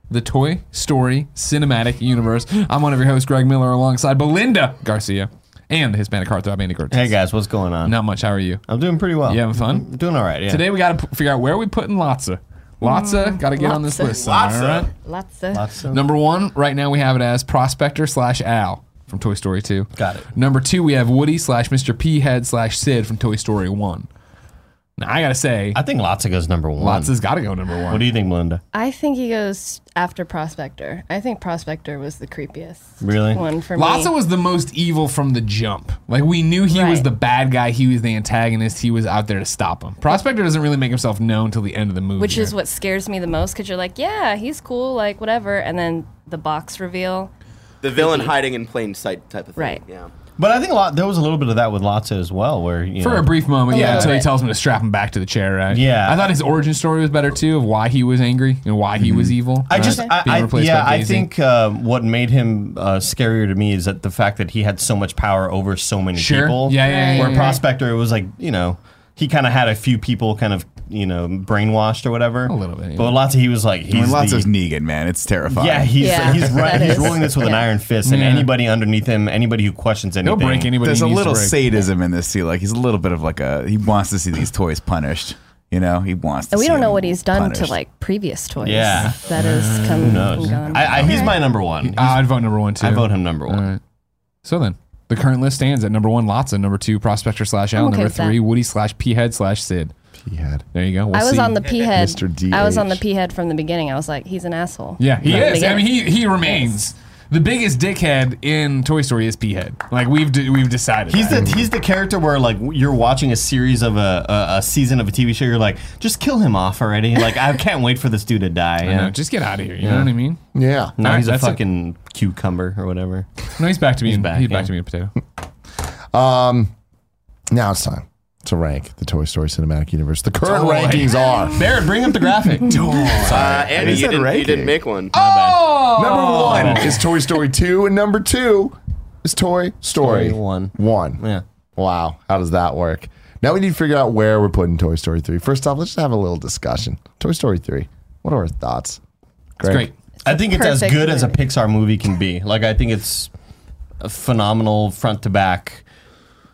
the Toy Story cinematic universe. I'm one of your hosts, Greg Miller, alongside Belinda Garcia and the Hispanic heartthrob Andy Cortez. Hey guys, what's going on? Not much. How are you? I'm doing pretty well. You having fun? I'm doing all right. Yeah. Today we got to figure out where we putting Lotso. Lotso mm, got to get on this list. somewhere, all right? Lots of. Lots of- Number one, right now we have it as Prospector slash Al from Toy Story 2. Got it. Number two, we have Woody slash Mr. P Head slash Sid from Toy Story 1. Now, I got to say, I think Lotso goes number one. Lotso's got to go number one. What do you think, Melinda? I think he goes after Prospector. I think Prospector was the creepiest Really? one for me. Lotso was the most evil from the jump. Like, we knew he was Right. the bad guy, he was the antagonist, he was out there to stop him. Prospector doesn't really make himself known till the end of the movie. which is what scares me the most because you're like, yeah, he's cool, like whatever, and then the box reveal. The villain hiding in plain sight type of thing. Right. Yeah. But I think a lot. There was a little bit of that with Lotso as well, where you For know, a brief moment, A yeah, until he tells him to strap him back to the chair, right? Yeah. I thought his origin story was better too, of why he was angry and why he was evil. I just. I, I, yeah, I think uh, what made him uh, scarier to me is that the fact that he had so much power over so many Sure. people. Yeah, yeah, yeah, Where yeah, yeah. Prospector, it was like you know, he kind of had a few people kind of you know brainwashed or whatever. A little bit, yeah. But Lotso, he was like, he's I mean, lots the, of Negan, man. It's terrifying. yeah, he's Yeah, he's right, he's ruling this with an iron fist, and Yeah. anybody underneath him, anybody who questions he'll anything, break anybody. There's a little sadism in this too. Like he's a little bit of like a he wants to see these toys punished. You know, he wants. to And we see don't know what he's done punished. to like previous toys. Yeah. that is has come Who knows? and gone. I, I, he's my number one. Uh, I'd vote number one too. I vote him number one. All right. So then, the current list stands at number one, Lotso. Number two, Prospector slash Al. Okay number with that. three, Woody slash P Head slash Sid. P Head. There you go. We'll I was see. on the P head. Mr. D. I was on the P head from the beginning. I was like, he's an asshole. Yeah, he From is. I mean, he he remains the biggest dickhead in Toy Story is P Head. Like we've d- we've decided. He's that. the he's the character where like you're watching a series of a, a a season of a TV show. You're like, just kill him off already. Like I can't wait for this dude to die. I know, Yeah. just get out of here. You know what I mean? Yeah. No, Alright, he's a that's it. fucking cucumber or whatever. No, he's back to being back, he's back yeah. to being a potato. Um now it's time to rank the Toy Story cinematic universe. The current Toy. rankings are Barrett, bring up the graphic. Uh, Andy, He you said didn't, you didn't make one. Oh, number one is Toy Story two, and number two is Toy Story, Story one. One. Yeah. Wow. How does that work? Now we need to figure out where we're putting Toy Story three. First off, let's just have a little discussion. Toy Story three. What are our thoughts? It's great. I think it's as perfect good as a. Pixar movie can be. Like I think it's a phenomenal front to back,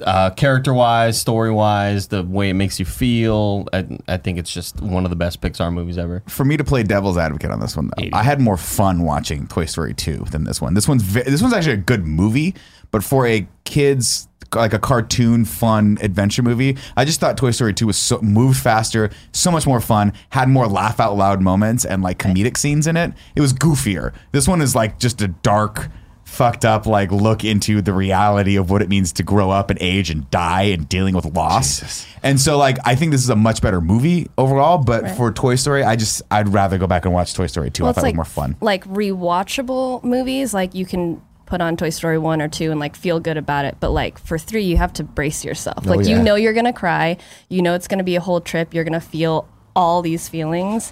uh, character wise, story wise, the way it makes you feel. I, I think it's just one of the best Pixar movies ever. for me to play devil's advocate on this one, though, I had more fun watching Toy Story 2 than this one. This one's ve- this one's actually a good movie, but for a kids like a cartoon fun adventure movie, I just thought Toy Story 2 was so moved faster, so much more fun, had more laugh out loud moments and like comedic scenes in it. It was goofier. This one is like just a dark fucked up like look into the reality of what it means to grow up and age and die and dealing with loss. And so like I think this is a much better movie overall, but Right. for Toy Story, I just I'd rather go back and watch Toy Story 2. I thought it's it was like more fun. like rewatchable movies. Like you can put on Toy Story one or two and like feel good about it. But like for three, you have to brace yourself. Like yeah. you know you're gonna cry. You know it's gonna be a whole trip. You're gonna feel all these feelings.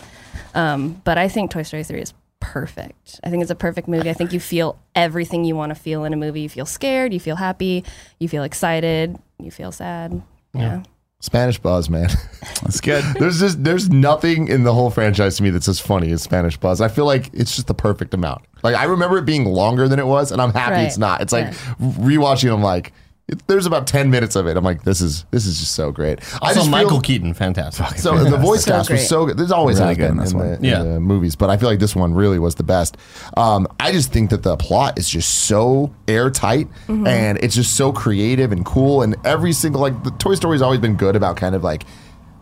Um, but I think Toy Story three is perfect. I think it's a perfect movie. I think you feel everything you want to feel in a movie. You feel scared. You feel happy. You feel excited. You feel sad. Yeah. Spanish Buzz, man. That's good. there's just there's nothing in the whole franchise to me that's as funny as Spanish Buzz. I feel like it's just the perfect amount. Like I remember it being longer than it was, and I'm happy Right. it's not. It's like Yeah. rewatching. I'm like, it- there's about ten minutes of it. I'm like, this is this is just so great. I Also, just Michael feel, Keaton, fantastic. so the voice So cast was great. so good. There's always Really has good been in this in, one. the, in Yeah. the movies, but I feel like this one really was the best. Um, I just think that the plot is just so airtight and it's just so creative and cool. And every single like the Toy Story's always been good about kind of like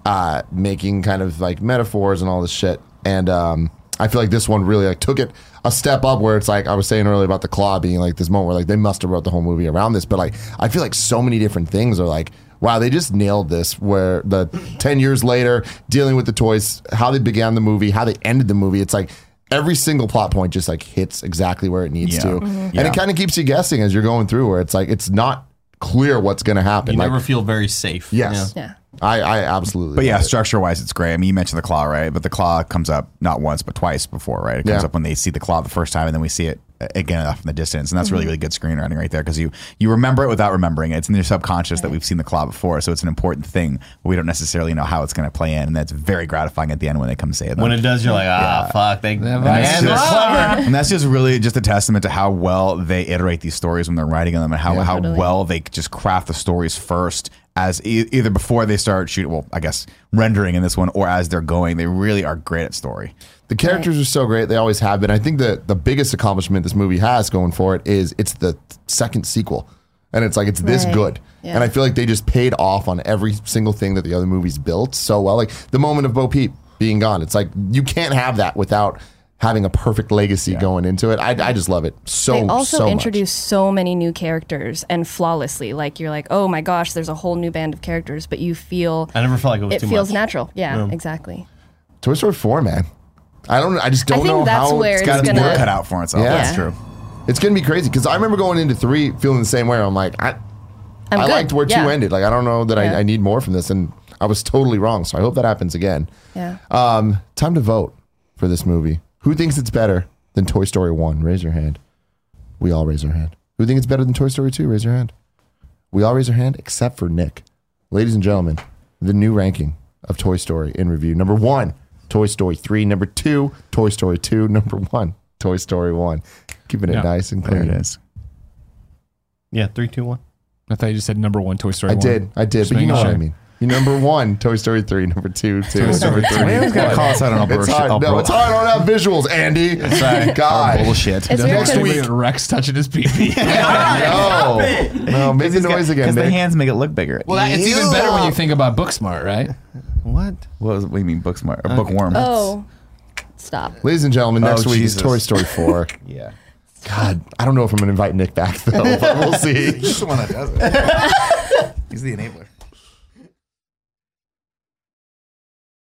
uh, making kind of like metaphors and all this shit. And um, I feel like this one really like took it a step up where it's like I was saying earlier about the claw being like this moment where like they must have wrote the whole movie around this, but like I feel like so many different things are like wow they just nailed this where the 10 years later dealing with the toys how they began the movie how they ended the movie it's like every single plot point just like hits exactly where it needs Yeah. to Mhm. and Yeah. it kind of keeps you guessing as you're going through where it's like it's not clear what's going to happen You like never feel very safe. yes Yeah. I, I absolutely But yeah, structure wise, it's great. I mean, you mentioned the claw, right? But the claw comes up not once, but twice before, right? It comes Yeah. up when they see the claw the first time, and then we see it again off in the distance, and that's Mm-hmm. really, really good screenwriting right there because you you remember it without remembering it. It's in your subconscious that we've seen the claw before, so it's an important thing. But we don't necessarily know how it's going to play in, and that's very gratifying at the end when they come say it. When it does, you're like, ah, fuck. They, Yeah, man, that's they're just- clever. and that's just really just a testament to how well they iterate these stories when they're writing them and how, how Totally. well they just craft the stories first as e- either before they start shooting well i guess rendering in this one or as they're going they really are great at story The characters are so great; they always have been. I think the the biggest accomplishment this movie has going for it is it's the second sequel, and it's like it's this Right. good. Yeah. And I feel like they just paid off on every single thing that the other movies built so well. Like the moment of Bo Peep being gone, it's like you can't have that without having a perfect legacy going into it. I, I just love it so. They also so much. introduce so many new characters and flawlessly. Like you're like, oh my gosh, there's a whole new band of characters, but you feel I never felt like it was it too feels much. natural. Yeah, exactly. Toy Story Four, man. I don't. I just don't I think know that's how where it's it's got its gonna- work cut out for itself Yeah. that's true It's gonna be crazy because I remember going into three feeling the same way. I'm like, I, I'm I good. liked where two ended. Like I don't know that Yeah. I, I need more from this, and I was totally wrong. So I hope that happens again. Yeah. Um, time to vote for this movie. Who thinks it's better than Toy Story One? Raise your hand. We all raise our hand. Who thinks it's better than Toy Story Two? Raise your hand. We all raise our hand except for Nick. Ladies and gentlemen, the new ranking of Toy Story in review. Number one, Toy Story Three. Number two, Toy Story Two. Number one, Toy Story One. Keeping it Yeah. nice and there clean. it is Yeah, three, two, one. I thought you just said number one Toy Story. One. I 1. did. I did. Just But you making know what sure. I mean. You number one, Toy Story three. Number two, two. Number three. Why you always gotta call us out on our It's bullshit- hard. our No, it's hard. I don't have visuals, Andy. Our oh, God. bullshit It's weird Next 'cause- week. Rex touching his pee pee. No. No, make the noise again, because the hands make it look bigger well, that, it's even better when you think about Booksmart, right? What? what, was, what do you mean book smart or bookworm oh. oh, stop. Ladies and gentlemen, next Oh, week Jesus. is Toy Story 4. yeah God, I don't know if I'm going to invite Nick back, though, but we'll see. he's the one that does it he's the enabler